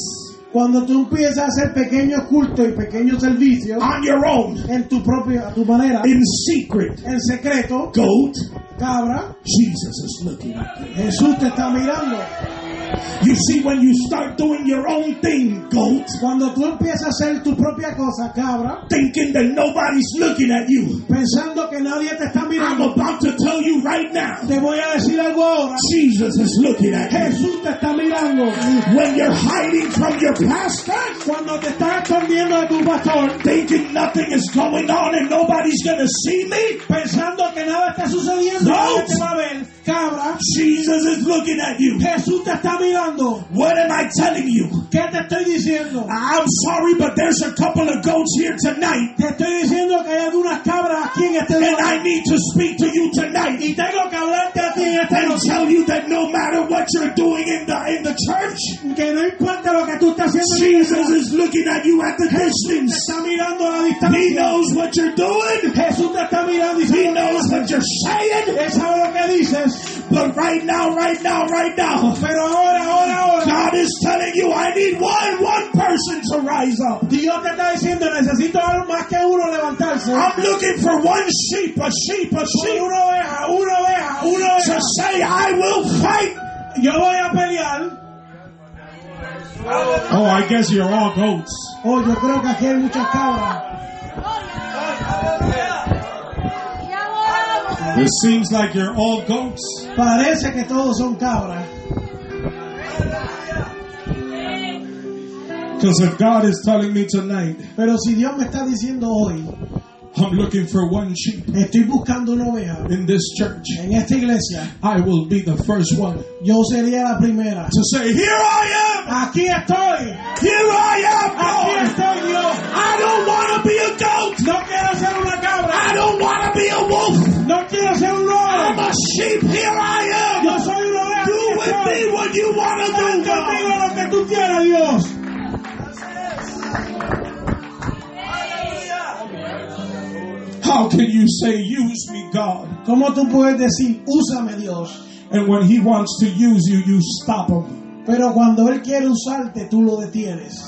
Cuando tú empiezas a hacer pequeños cultos y pequeños servicios on your own, en tu propia, a tu manera, in secret, en secreto, goat, cabra, Jesus is looking at you. Jesús te está mirando. You see, when you start doing your own thing, goat, Cuando tú empiezas a hacer tu propia cosa, cabra, thinking that nobody's looking at you, pensando que nadie te está mirando. I'm about to tell you right now, te voy a decir algo ahora. Jesus is looking at you. Jesús te está mirando. When you're hiding from your pastor, Cuando te estás escondiendo de tu pastor, thinking nothing is going on and nobody's gonna see me, pensando que nada está sucediendo, No. nadie te va a ver, cabra, Jesus is looking at you. Jesús te está mirando. What am I telling you? ¿Qué te estoy diciendo? I'm sorry, but there's a couple of goats here tonight, Te estoy diciendo que hay algunas cabras aquí en este and. I need to speak to you tonight Y tengo que hablarte a ti en and noche. tell you that no matter what you're doing in the in the church, Que no importa lo que tú estás haciendo, Jesus is looking at you at the te está mirando a la He knows what you're doing. Jesús te está mirando y He sabe que knows what you're saying. Él sabe lo que dices. But right now, right now, right now, Pero ahora, ahora, ahora. God is telling you, I need one one person to rise up. Dios te está diciendo, necesito algo más que uno levantarse. I'm looking for one sheep, a sheep, a sheep una oveja, una oveja, una to say, I will fight. Yo voy a pelear. Oh, I guess you're all goats. Oh, yo creo que aquí hay muchas cabras. It seems like you're all goats. Parece que todos son cabras. Because if God is telling me tonight, Pero si Dios me está diciendo hoy, I'm looking for one sheep estoy buscando una oveja in this church, en esta iglesia, I will be the first one yo sería la primera. to say, Here I am! Aquí estoy. Here I am, Aquí estoy Dios. I don't want to be a goat! No quiero ser una cabra. I don't want to quiero ser un I'm a sheep! Here I Yo am! soy una oveja. Do with me what you want to do, conmigo lo que tú quieras, Dios. How can you say, Use me, God? ¿Cómo tú puedes decir, úsame Dios? And when He wants to use you, you stop Him. Pero cuando Él quiere usarte, tú lo detienes.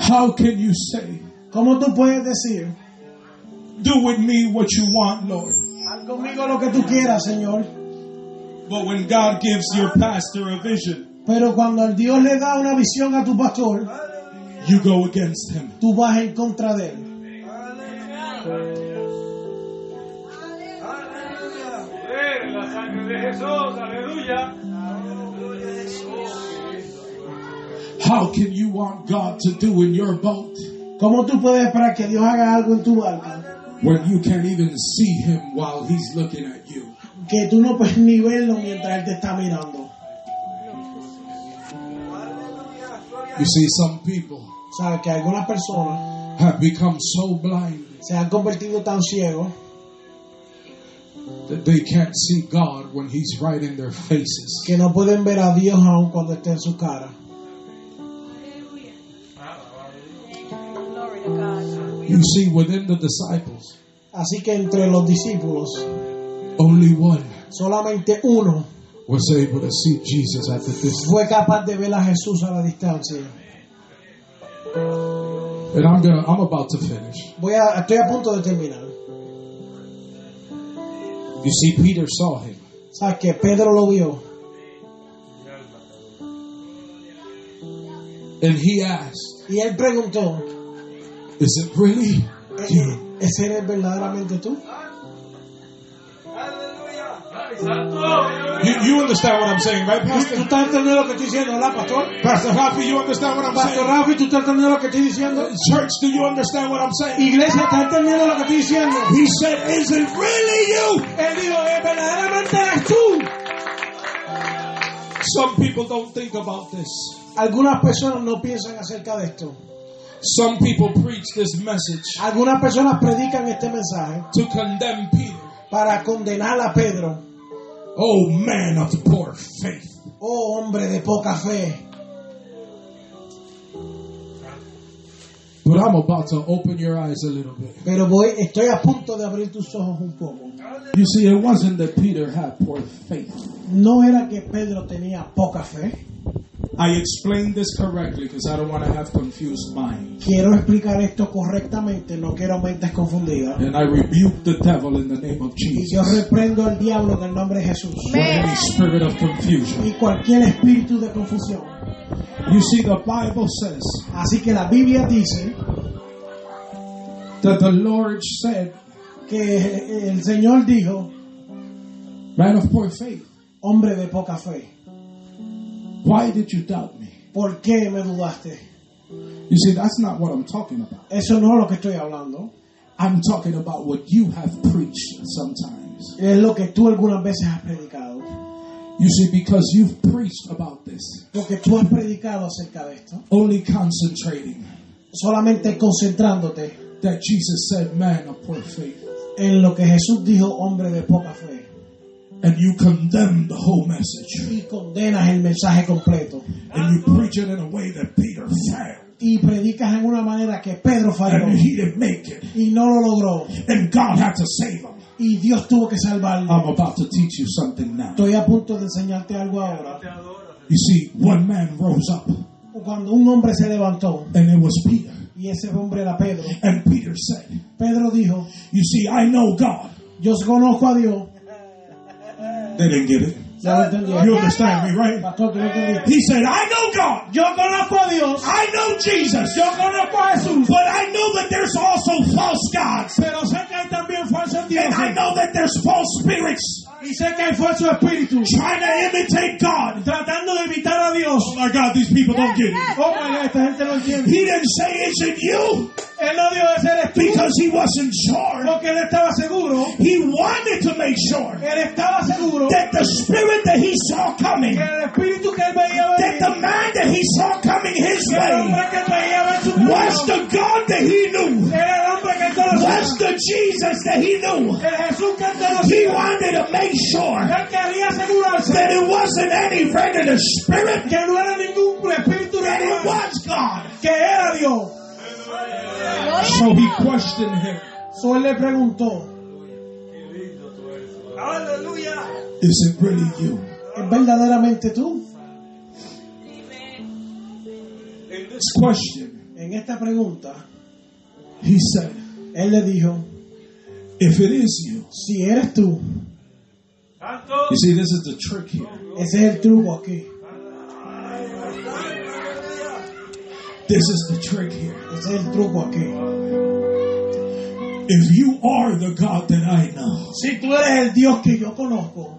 How can you say, ¿Cómo tú puedes decir, Do with me what you want, Lord? haz conmigo lo que tú quieras, Señor? But when God gives your pastor a vision, Pero cuando el Dios le da una visión a tu pastor, you go against Him. tú vas en contra de él. La sangre de Jesús, aleluya. How can you want God to do in your boat ¿Cómo tú puedes esperar que Dios haga algo en tu barca when you can't even see him while he's looking at you. que tú no puedes ni verlo mientras Él te está mirando. You see, some people Sabes que algunas personas have become so blind se han convertido tan ciegos that they can't see God when he's right in their faces. que no pueden ver a Dios aún cuando esté en su cara. You see, within the disciples, Así que entre los discípulos, only one solamente uno was able to see Jesus at the distance. fue capaz de ver a Jesús a la distancia. And I'm gonna I'm about to finish. Voy a, estoy a punto de terminar. You see, Peter saw him. Sabes que Pedro lo vio And he asked, y él preguntó, Is it really you? ¿ese eres verdaderamente tú? You, you understand what I'm saying, right, ¿Tú Pastor? estás entendiendo lo que estoy diciendo, verdad, pastor? Pastor Rafi, you understand what I'm Pastor saying? Rafi, ¿tú estás entendiendo lo que estoy diciendo? Church, do you understand what I'm saying? Iglesia, ¿estás entendiendo lo que estoy diciendo? He said, Is it really you? Él dijo, "Eh, verdaderamente eres tú. Some people don't think about this. Algunas personas no piensan acerca de esto. Some people preach this message Algunas personas predican este mensaje to condemn Peter. para condenar a Pedro. Oh, man of poor faith. Oh, hombre de poca fe. But I'm about to open your eyes a little bit. Pero voy, estoy a punto de abrir tus ojos un poco. You see, it wasn't that Peter had poor faith. No era que Pedro tenía poca fe. I explained this correctly because I don't want to have confused minds. Quiero explicar esto correctamente, no quiero mentes confundidas. And I rebuke the devil in the name of Y yo Jesus. reprendo al diablo en el nombre de Jesús. For any spirit of confusion. Y cualquier espíritu de confusión. You see, the Bible says Así que la Biblia dice that the Lord said, que el Señor dijo, Man of poor faith, hombre de poca fe, why did you doubt me? ¿por qué me dudaste? You see, that's not what I'm talking about. Eso no es lo que estoy hablando. I'm talking about what you have preached sometimes. Es lo que tú algunas veces has predicado. You see, because you've preached about this, Porque tú has predicado acerca de esto. only concentrating Solamente concentrándote that Jesus said, Man of poor faith. en lo que Jesús dijo, hombre de poca fe. And you condemn the whole message. Y condenas el mensaje completo. And you preach it in a way that Peter failed. Y predicas en una manera que Pedro falló. And he didn't make it. Y no lo logró. And God had to save him. Y Dios tuvo que salvarlo. I'm about to teach you something now. Estoy a punto de enseñarte algo ahora. You see, one man rose up, Cuando un hombre se levantó, and it was Peter. y ese hombre era Pedro, And Peter said, Pedro dijo, You see, I know God. yo conozco a Dios. They didn't get it. Ya lo entendí. You understand me, right? Pastor, tú lo entendiste. He said, I know God. Yo conozco a Dios. I know Jesus. Yo conozco a Jesús. But I know that there's also false gods. Pero sé que hay también falsos dioses. And I know that there's false spirits Y sé que hay falsos espíritus. trying to imitate God. Tratando de imitar a Dios. Oh my God, these people don't get it. Oh my God, esta gente no entiende. He didn't say, Is it you? Él no dijo ese eres tú. Because he wasn't sure. Porque él estaba seguro. He wanted to make sure Él estaba seguro. that the spirit that he saw coming, Que el espíritu que él veía that the man that he saw coming his Que el way hombre que él veía ver su was the God that he knew, Era el hombre que él conocía. was the Jesus that he knew. El Jesús que él He wanted to make sure Él quería asegurarse that it wasn't any regular spirit, que no era ningún espíritu that it was God. que era Dios. So he questioned him, So él le preguntó, Is it really you? ¿es verdaderamente tú? In this question, En esta pregunta, he said, él le dijo, If it is you, si eres tú, you see, this is the trick here. ese es el truco aquí. This is the trick here. Ese es el truco aquí. If you are the God that I know, Si tú eres el Dios que yo conozco,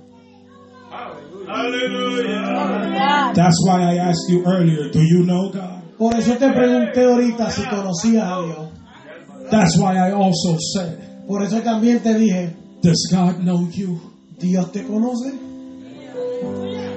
Aleluya. that's why I asked you earlier, do you know God? por eso te pregunté ahorita si conocías a Dios. That's why I also said, Por eso también te dije, Does God know you? Dios te conoce.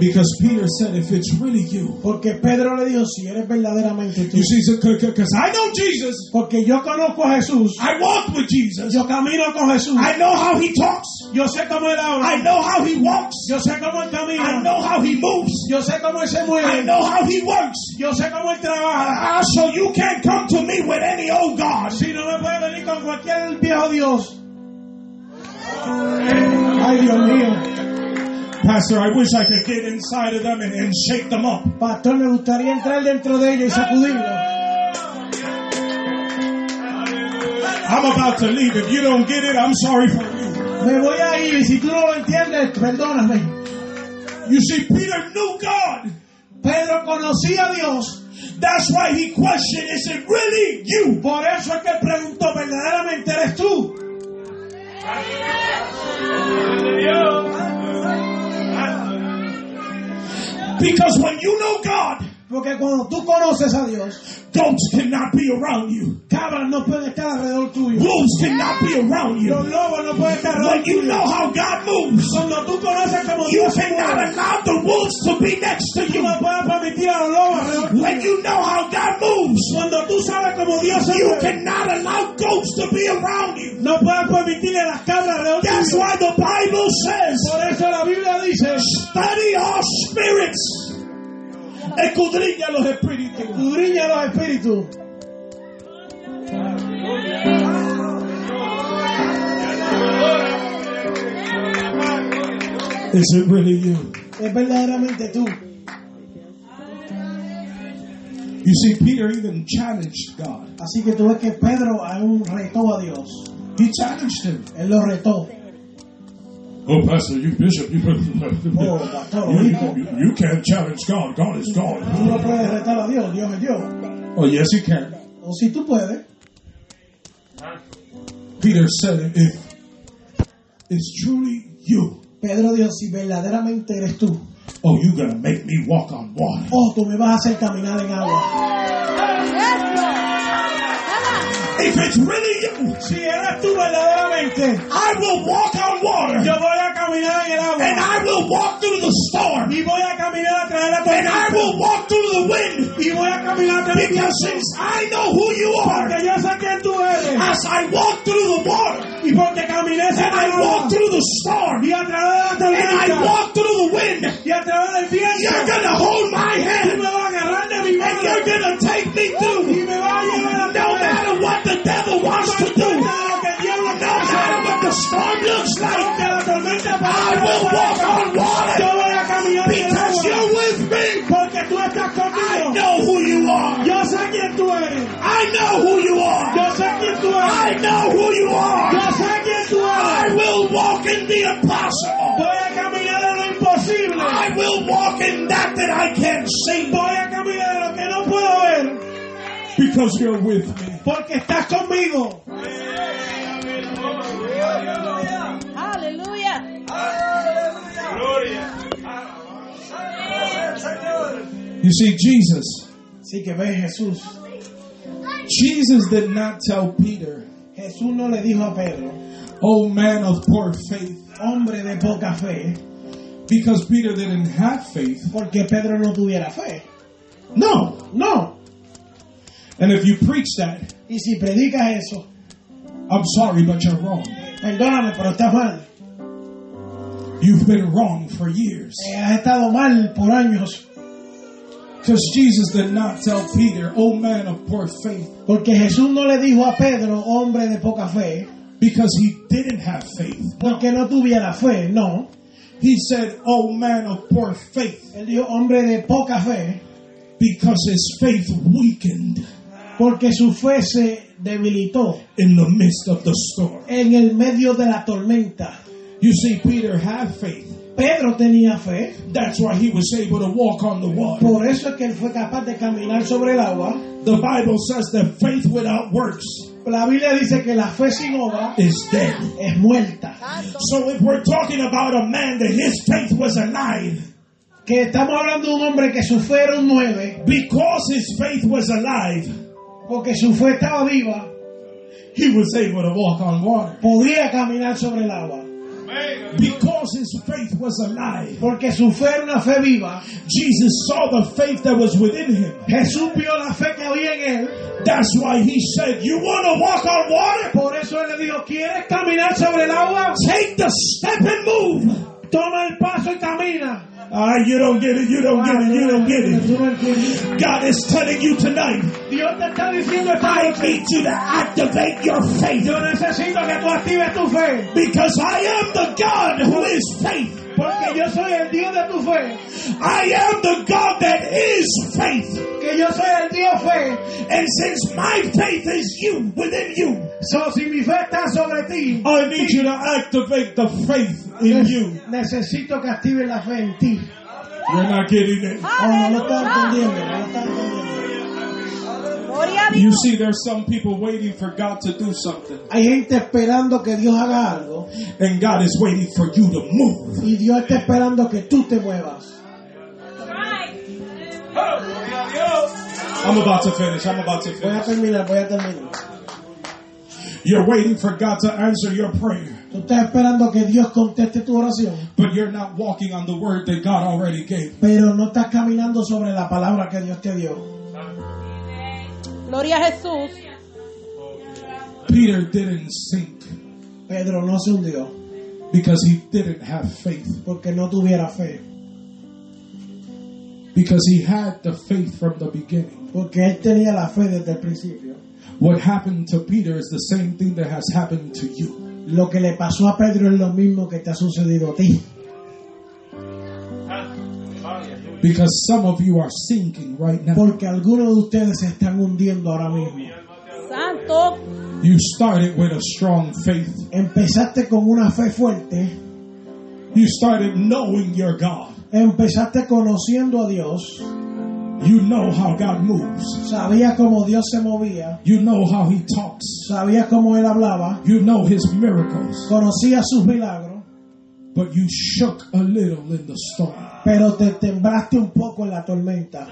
Because Peter said, if it's really you. Porque Pedro le dijo, si eres verdaderamente tú. You see, because I know Jesus. Porque yo conozco a Jesús. I walk with Jesus. Yo camino con Jesús. I know how he talks. Yo sé cómo él habla. I know how he walks. Yo sé cómo él camina. I know how he moves. Yo sé cómo él se I mueve. know how he works. Yo sé cómo él trabaja. Ah, so you can't come to me with any old God. Si no me puede venir con cualquier viejo Dios. Ay, Dios mío. Pastor, I wish I could get inside of them and, and shake them up. Pastor, me gustaría entrar dentro de ella y sacudirlo. I'm about to leave. If you don't get it, I'm sorry for you. Me voy a ir y si tú no lo entiendes, perdóname. You see, Peter knew God. Pedro conocía a Dios. That's why he questioned, is it really you? Por eso es que preguntó, ¿verdaderamente eres tú? Because when you know God, Porque cuando tú conoces a Dios, goats cannot be around you. cabras no pueden estar alrededor tuyo. Wolves cannot be around you. Los lobos no pueden estar alrededor When you know how God moves, Cuando tú conoces como you Dios cannot mueve, allow the wolves to be next to you. no puedes permitir a los lobos alrededor tuyo. When you know how God moves, Cuando tú sabes como Dios you mueve, cannot allow goats to be around you. no puedes permitirle a las cabras alrededor That's tuyo. why the Bible says, Por eso la Biblia dice, study our spirits. Escudriña los espíritus. escudriña los espíritus. Is it really you? Es verdaderamente tú. You see, Peter even challenged God. Así que tú ves que Pedro aún retó a Dios. He challenged him. Él lo retó. Oh, Pastor, you bishop, you, Oh, pastor, you, you, you can't challenge God. God is God. Tú no puedes retar a Dios, Dios es Dios. Oh, yes, he can. O si tú puedes, Peter said, if it's truly you, Pedro dijo, si verdaderamente eres tú, oh, you're to make me walk on water. oh, tú me vas a hacer caminar en agua. If it's really you, Si eres tú verdaderamente, I will walk on water. yo voy a caminar en el And. I will walk through the storm. Y voy a caminar a través de la And I will walk through the wind. Y voy a caminar a través del Because since I know who you are, Porque yo sé quién tú eres. as I walk through the water, Y porque caminé and I walk through the storm, Y a través de la tormenta. and I walk through the wind, Y a través del viento. you're going to hold my Tú hand. me vas a agarrar de mi And you're going to take me through. Storm looks Aunque like, la tormenta I will walk on Yo water voy a caminar en el because agua. you're with me. Porque tú estás I conmigo. know who you are. Yo sé quién tú eres. I know who you are. Yo sé quién tú I eres. know who you Yo are. sé quién tú I eres. will walk in the impossible. Voy a caminar en lo imposible. I will walk in that that I can't see Voy a caminar en lo que no puedo ver. because you're with me. Porque estás conmigo. You see, Jesus, Así que ve Jesús. Jesus did not tell Peter, Jesús no le dijo a Pedro, oh man of poor faith, hombre de poca fe, because Peter didn't have faith. porque Pedro no tuviera fe. No. No. And if you preach that, Y si predicas eso, I'm sorry, but you're wrong. perdóname, pero estás mal. You've been wrong for years. Eh, has estado mal por años. Because Jesus did not tell Peter, oh man of poor faith, Porque Jesús no le dijo a Pedro, hombre de poca fe, because he didn't have faith. porque no tuviera fe, no. He said, oh man of poor faith, Él dijo, hombre de poca fe, because his faith weakened porque su fe se debilitó in the midst of the storm. en el medio de la tormenta. You see, Peter had faith. Pedro tenía fe, That's why he was able to walk on the water. por eso es que él fue capaz de caminar sobre el agua. The Bible says that faith without works La Biblia dice que la fe sin obra is dead. es muerta. So if we're talking about a man that his faith was alive, Que estamos hablando de un hombre que su fe era un 9, because his faith was alive, porque su fe estaba viva, he was able to walk on water podía caminar sobre el agua. Because his faith was alive. Porque su fe era una fe viva. Jesus saw the faith that was within him. Jesús vio la fe que había en él. That's why he said, You want to walk on water? Por eso él le dijo, ¿quieres caminar sobre el agua? Take the step and move. Toma el paso y camina. Ah, you don't get it, you don't get it, you don't get it. God is telling you tonight, Dios te está diciendo esta I need you to activate your faith yo necesito que tú actives tu fe. because I am the God who is faith. Porque yo soy el Dios de tu fe. I am the God that is faith. Que yo soy el Dios fe. And since my faith is you, within you, So, si mi fe está sobre ti, I need you to activate the faith in you. necesito que actives la fe en ti. You're not getting it. Oh, no lo está entendiendo, no lo está entendiendo. You see, there's some people waiting for God to do something, Hay gente esperando que Dios haga algo and God is waiting for you to move. y Dios está esperando que tú te muevas. I'm about to finish. I'm about to Voy a finish. terminar, voy a terminar. You're waiting for God to answer your prayer, Tú estás esperando que Dios conteste tu oración, but you're not walking on the word that God already gave. pero no estás caminando sobre la palabra que Dios te dio. Gloria a Jesús. Peter didn't sink Pedro no se hundió because he didn't have faith, porque no tuviera fe, because he had the faith from the beginning. porque él tenía la fe desde el principio. What happened to Peter is the same thing that has happened to you. Lo que le pasó a Pedro es lo mismo que te ha sucedido a ti. Because some of you are sinking right now. Porque algunos de ustedes se están hundiendo ahora mismo. Santo. You started with a strong faith. Empezaste con una fe fuerte, You started knowing your God. empezaste conociendo a Dios, You know how God moves. sabías cómo Dios se movía, You know how He talks. sabías cómo Él hablaba, You know His miracles. conocías sus milagros, But you shook a little in the storm. Pero te temblaste un poco en la tormenta.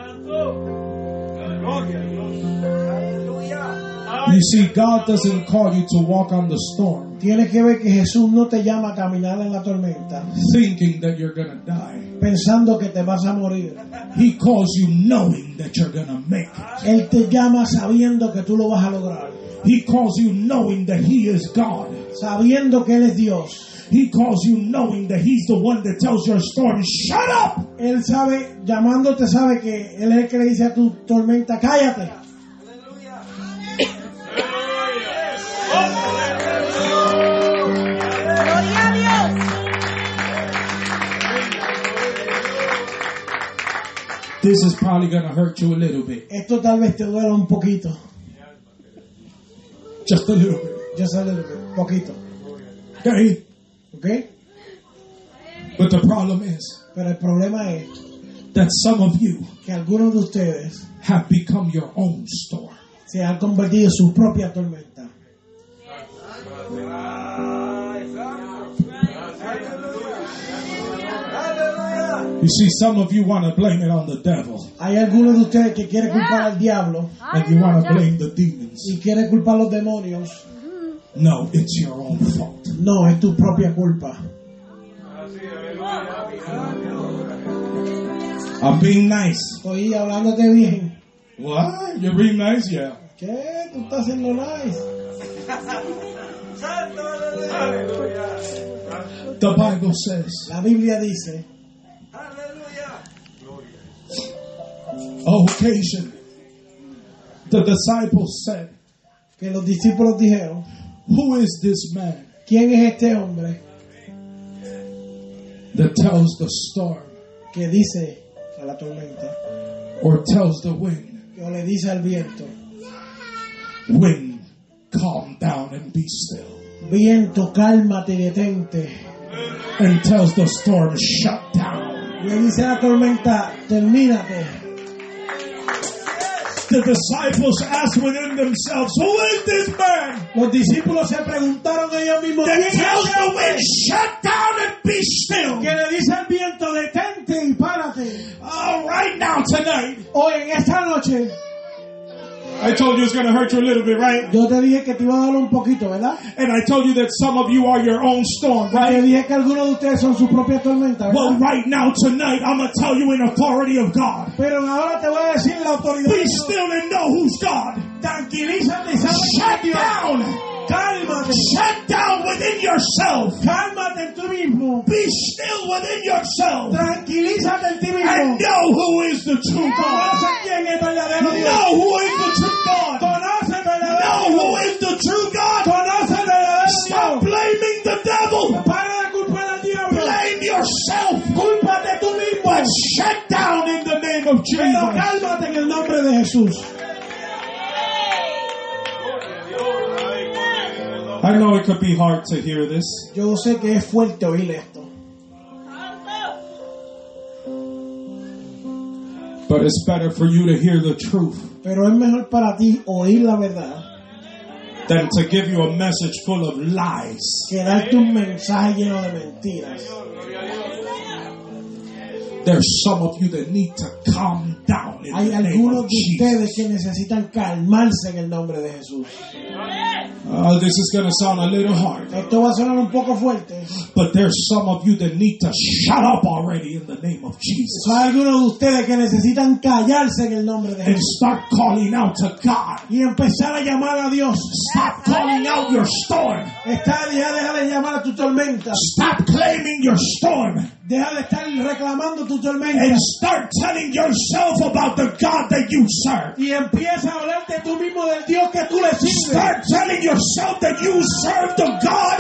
You see, God doesn't call you to walk on the storm Tienes que ver que Jesús no te llama a caminar en la tormenta thinking that you're going to die. pensando que te vas a morir. He calls you knowing that you're going to make it. Él te llama sabiendo que tú lo vas a lograr, He calls you knowing that He is God. sabiendo que Él es Dios. He calls you knowing that He's the one that tells your storm, shut up! Él sabe, llamándote, sabe que Él es el que le dice a tu tormenta, cállate. This is probably going to hurt you a little bit. Esto tal vez te duela un poquito. Just a little bit. Just a little bit, poquito. Okay? But the problem is Pero el problema es that some of you que algunos de ustedes have become your own storm. se han convertido en su propia tormenta. You see, some of you want to blame it on the devil Hay algunos de ustedes que quieren culpar al diablo and you want to blame the demons. y quieren culpar a los demonios. No, it's your own fault. No, es tu propia culpa. I'm being nice. Estoy hablándote bien. What? You're being nice? Yeah. ¿Qué? Tú estás haciendo nice. The Bible says, La Biblia dice, on occasion, the disciples said, que los discípulos dijeron, Who is this man ¿quién es este hombre that tells the storm que dice a la tormenta or tells the wind, o le dice al viento, Wind, calm down and be still, viento, cálmate y detente? and tells the storm, Shut down? Le dice a la tormenta, termínate. The disciples asked within themselves, Who is this man Los discípulos se preguntaron ellos mismos, that ¿quién tells es the este wind, Shut down and be still? que le dice al viento, detente y párate? Oh, right now, tonight, Hoy en esta noche, I told you it's going to hurt you a little bit, right? Yo te dije que te iba a dar un poquito, ¿verdad? And I told you that some of you are your own storm, Te dije que algunos de ustedes son su propia tormenta, Well, right now, tonight, I'm going to tell you in authority of God. Pero ahora te voy a decir la autoridad. Be still and know who's God. Tranquilízate y sabe Shut down. Cálmate. Shut down within yourself. Cálmate en tú mismo. Be still within yourself. Tranquilízate en ti And know who is the true God. Conoce quién es verdadero Dios. Know who is the true God. Conoce verdadero Know who is the true God. Conoce verdadero Stop Dios. blaming the devil. Para de culpar al diablo. Blame yourself. Cúlpate tú mismo. But shut down in the name of Pero Jesus. cálmate en el nombre de Jesús. I know it could be hard to hear this, Yo sé que es fuerte oír esto. but it's better for you to hear the truth Pero es mejor para ti oír la verdad than to give you a message full of lies. que darte un mensaje lleno de mentiras. There's some of you that need to calm down in Hay algunos de ustedes que necesitan calmarse en el nombre de Jesús. Uh, this is going to sound a little hard, Esto va a sonar un poco fuerte. but there's some of you that need to shut up already in the name of Jesus Hay algunos de ustedes que necesitan callarse en el nombre de and Jesús start calling out to God. y empezar a llamar a Dios. Stop calling out your storm. Está, deja, deja de llamar a tu tormenta. Stop claiming your storm Deja de estar reclamando tu tormenta. and start telling yourself about the God that you serve. Y empieza a hablarte tú mismo del Dios que tú le sirves. Start telling yourself that you serve the God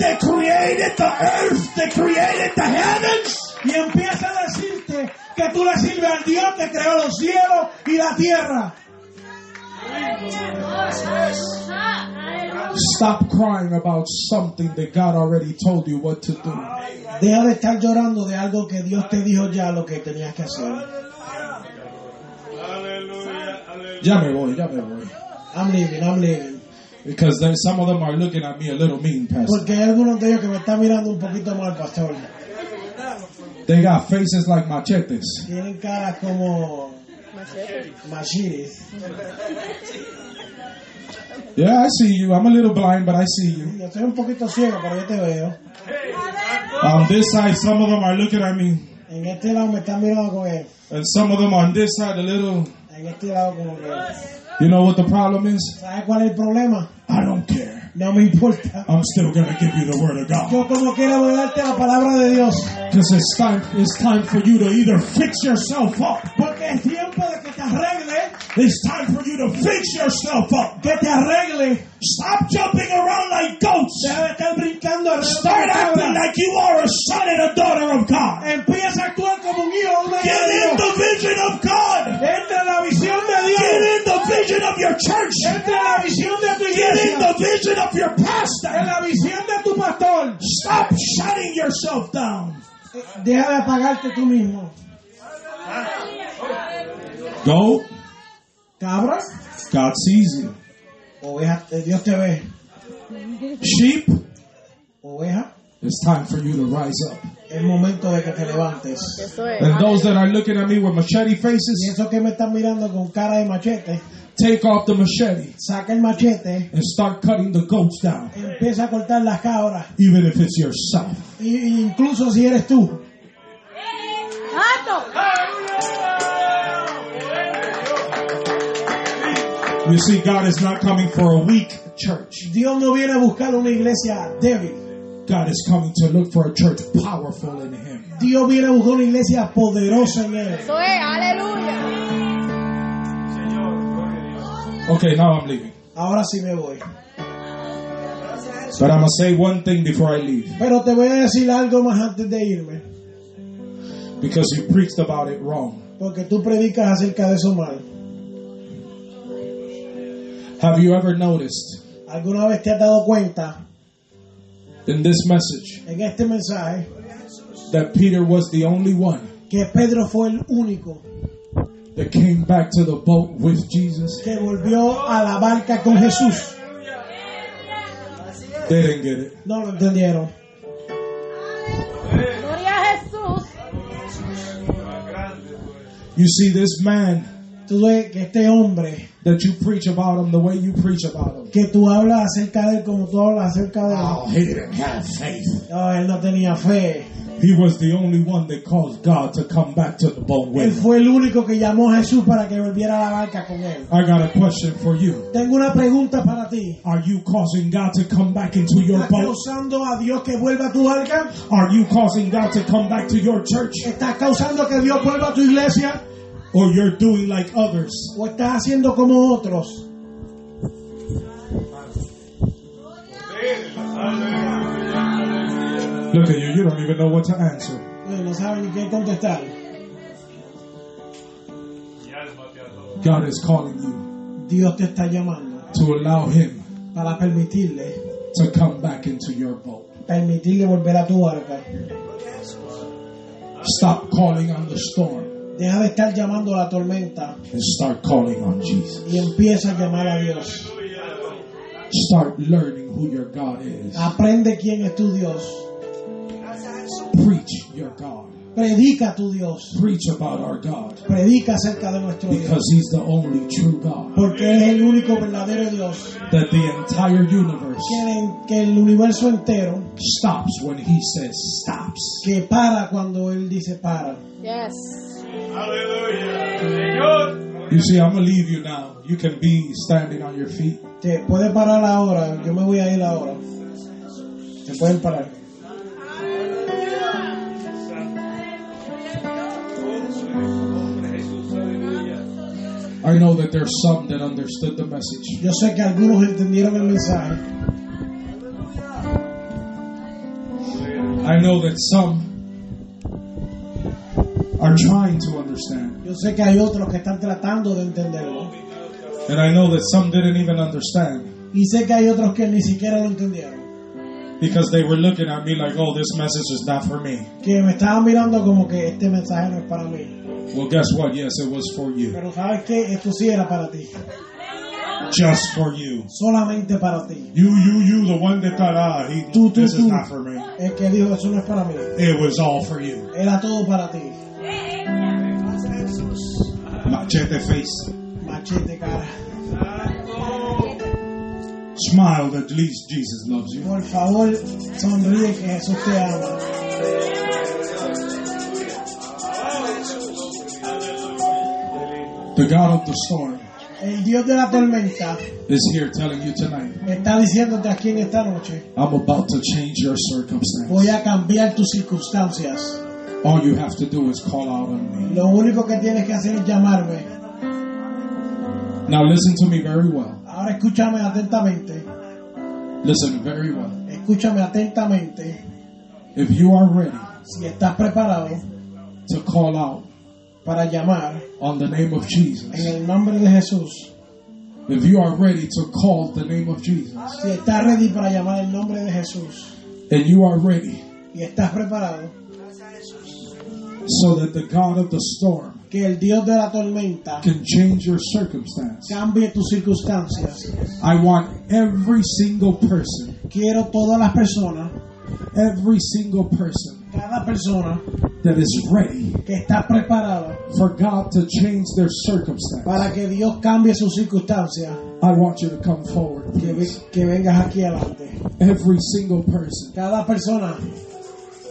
that created the earth, that created the heavens. Y empieza a decirte que tú le sirves al Dios que creó los cielos y la tierra. Stop crying about something that God already told you what to do. Deja de estar llorando de algo que Dios te dijo ya lo que tenías que hacer. Ya me voy, ya me voy. I'm leaving, I'm leaving. Because then some of them are looking at me a little mean, Pastor. Porque hay algunos de ellos que me están mirando un poquito mal, pastor. They got faces like machetes. Tienen caras como machites. Yeah, I see you. I'm a little blind, but I see you. Yo estoy un poquito ciego, pero yo te veo. On this side, some of them are looking at me. En este lado me están mirando con él. And some of them on this side, a little. En este lado como que... You know what the problem is? ¿Sabes cuál es el problema? I don't care. No me importa. I'm still going to give you the word of God. Yo como quiera voy a darte la palabra de Dios. Because it's time, it's time for you to either fix yourself up. Porque es tiempo de que te arregle, It's time for you to fix yourself up. que te arregle. Stop jumping around like goats. Deja de estar brincando Start acting like you are a son and a daughter of God. Empieza a actuar como un hijo una Get in the vision of God. Entra en la visión de Dios. Get in the vision of your church. Entra en la visión de tu Get in iglesia. the vision of your En la visión de tu pastor. Stop shutting yourself down. Deja de apagarte tú mismo. Go. Cabra, God sees you. oveja, eh, Dios te ve. Sheep. Oveja, It's time for you to rise up. es momento de que te levantes. And those that are looking at me with machete Y faces, esos que me están mirando con cara de machete, take off the machete saca el machete, and start cutting the goats down, empieza a cortar las cabras. even if it's yourself. Y- incluso si eres tú. You see, God is not coming for a weak church. Dios no viene a buscar una iglesia débil. God is coming to look for a church powerful in Him. Dios viene a buscar una iglesia poderosa en Él. Eso es, aleluya. Okay, now I'm leaving. Ahora sí me voy. But I'm to say one thing before I leave Pero te voy a decir algo más antes de irme. because you preached about it wrong. Porque tú predicas acerca de eso mal. Have you ever noticed ¿Alguna vez te has dado cuenta in this message en este mensaje that Peter was the only one que Pedro fue el único that came back to the boat with Jesus? que volvió a la barca con Jesús? They didn't get it. No lo entendieron. Gloria a Jesús. You see, this man tú ves que este hombre, that you preach about him the way you preach about him. que tú hablas acerca de él como tú hablas acerca de él. Oh, he didn't have faith. No, él no tenía fe. He was the only one that caused God to come back to the boat Él fue el único que llamó a Jesús para que volviera a la barca con él. I got a question for you. Tengo una pregunta para ti. Are you causing God to come back into your ¿Estás boat? causando a Dios que vuelva a tu barca? Are you causing God to come back to your church? ¿Estás causando que Dios vuelva a tu iglesia? Or you're doing like others? ¿O estás haciendo como otros? Look at you, you don't even know what to answer. No saben ni qué contestar. God is calling you Dios te está llamando to allow Him para permitirle, to come back into your boat. permitirle volver a tu barca. Stop calling on the storm Deja de estar llamando a la tormenta and start calling on Jesus. y empieza a llamar a Dios. Start learning who your God is. Aprende quién es tu Dios. Preach your God. Predica tu Dios. Preach about our God Predica acerca de nuestro Dios. because He's the only true God. Porque Él es el único verdadero Dios. That the entire universe Que el, que el universo entero, stops when He says stops. que para cuando Él dice para. Yes. Señor. You see, I'm going to leave you now. You can be standing on your feet. Te puede parar ahora. Yo me voy a ir ahora. Te pueden parar. I know that there's some that understood the message. Yo sé que algunos entendieron el mensaje. I know that some are trying to understand. Yo sé que hay otros que están tratando de entenderlo. And I know that some didn't even understand Y sé que hay otros que ni siquiera lo entendieron. because they were looking at me like, oh, this message is not for me. Que me estaban mirando como que este mensaje no es para mí. Well, guess what? Yes, it was for you. Pero sabes que esto sí era para ti. Just for you. Solamente para ti. You, you, you, the one that thought, ah, he, Tú, tú, this is not for me. El que dijo eso no es para mí. It was all for you. Era todo para ti. Machete face. Machete cara. Smile, at least Jesus loves you. Por favor, sonríe que Jesús te ama. The God of the storm El Dios de la tormenta is here telling you tonight, está diciéndote aquí en esta noche, I'm about to change your circumstance. voy a cambiar tus circunstancias. All you have to do is call out on me. Lo único que tienes que hacer es llamarme. Now listen to me very well. Ahora escúchame atentamente. Listen very well. Escúchame atentamente. If you are ready Si estás preparado to call out para llamar on the name of en Jesus, el nombre de Jesús, if you are ready to call the name of Jesus, si estás ready para llamar el nombre de Jesús and you are ready y estás preparado, so that the God of the storm que el Dios de la tormenta can change your circumstance, cambie tus circunstancias. I want every single person, Quiero todas las personas, every single person cada persona that is ready que está preparada for God to change their circumstance. para que Dios cambie sus circunstancias, I want you to come forward, que, please. que vengas aquí adelante. Every single person Cada persona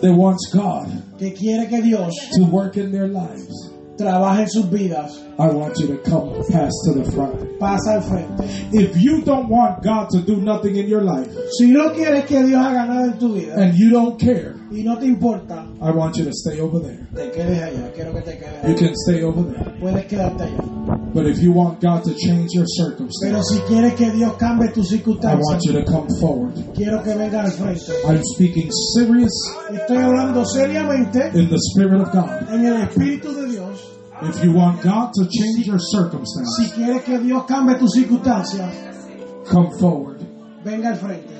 that wants God que quiere que Dios to work in their lives, trabaje en sus vidas, I want you to come past to the front. pasa al frente. If you don't want God to do nothing in your life Si no quieres que Dios haga nada en tu vida and you don't care, y no te importa, I want you to stay over there. te quedes allá. Quiero que te quedes You can stay over there. Puedes quedarte allá. But if you want God to change your Pero si quieres que Dios cambie tus I want you to come forward. quiero que vengas al frente. I'm speaking serious Estoy hablando seriamente in the Spirit of God. en el Espíritu de Dios. If you want God to change your Si circumstance, quieres que Dios cambie tus circunstancias, come forward. venga al frente.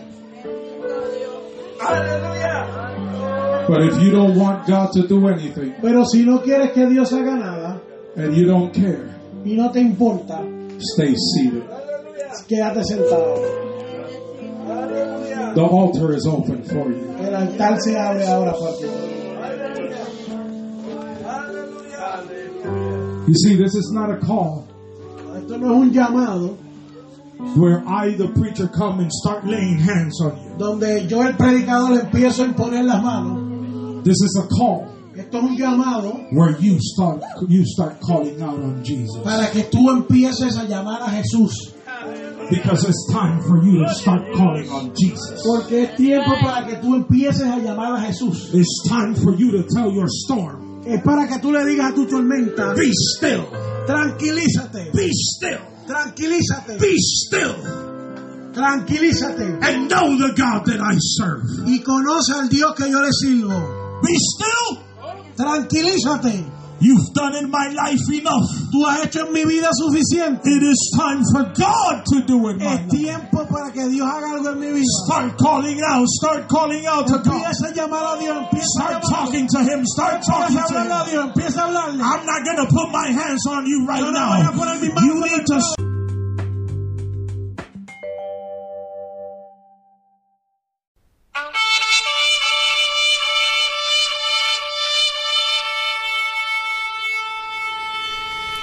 But if you don't want God to do anything Pero si no quieres que Dios haga nada and you don't care, y no te importa, stay seated. quédate sentado. The altar is open for you. El altar se abre ahora para ti. You see, this is not a call Esto no es un llamado where I, the preacher, come and start laying hands on you. donde yo, el predicador, empiezo a imponer las manos. This is a call Esto es un llamado where you start you start calling out on Jesus para que tú empieces a llamar a Jesús. because it's time for you to start calling on Jesus. Porque es tiempo para que tú empieces a llamar a Jesús. It's time for you to tell your storm, Es para que tú le digas a tu tormenta, be still, tranquilízate, be still, tranquilízate, be still, tranquilízate. and know the God that I serve. Y conoce al Dios que yo le sirvo. Be still. Tranquilízate. You've done in my life enough. Tú has hecho en mi vida suficiente. It is time for God to do my Es life. tiempo para que Dios haga algo en mi vida. Start calling out. Start calling out to God. Empieza a llamar a Dios. Empieza Start llamarlo. talking to Him. Start talking to hablarle a Him. Dios. Empieza a hablarle. I'm not going to put my hands on you right Yo no voy a poner mis manos You need to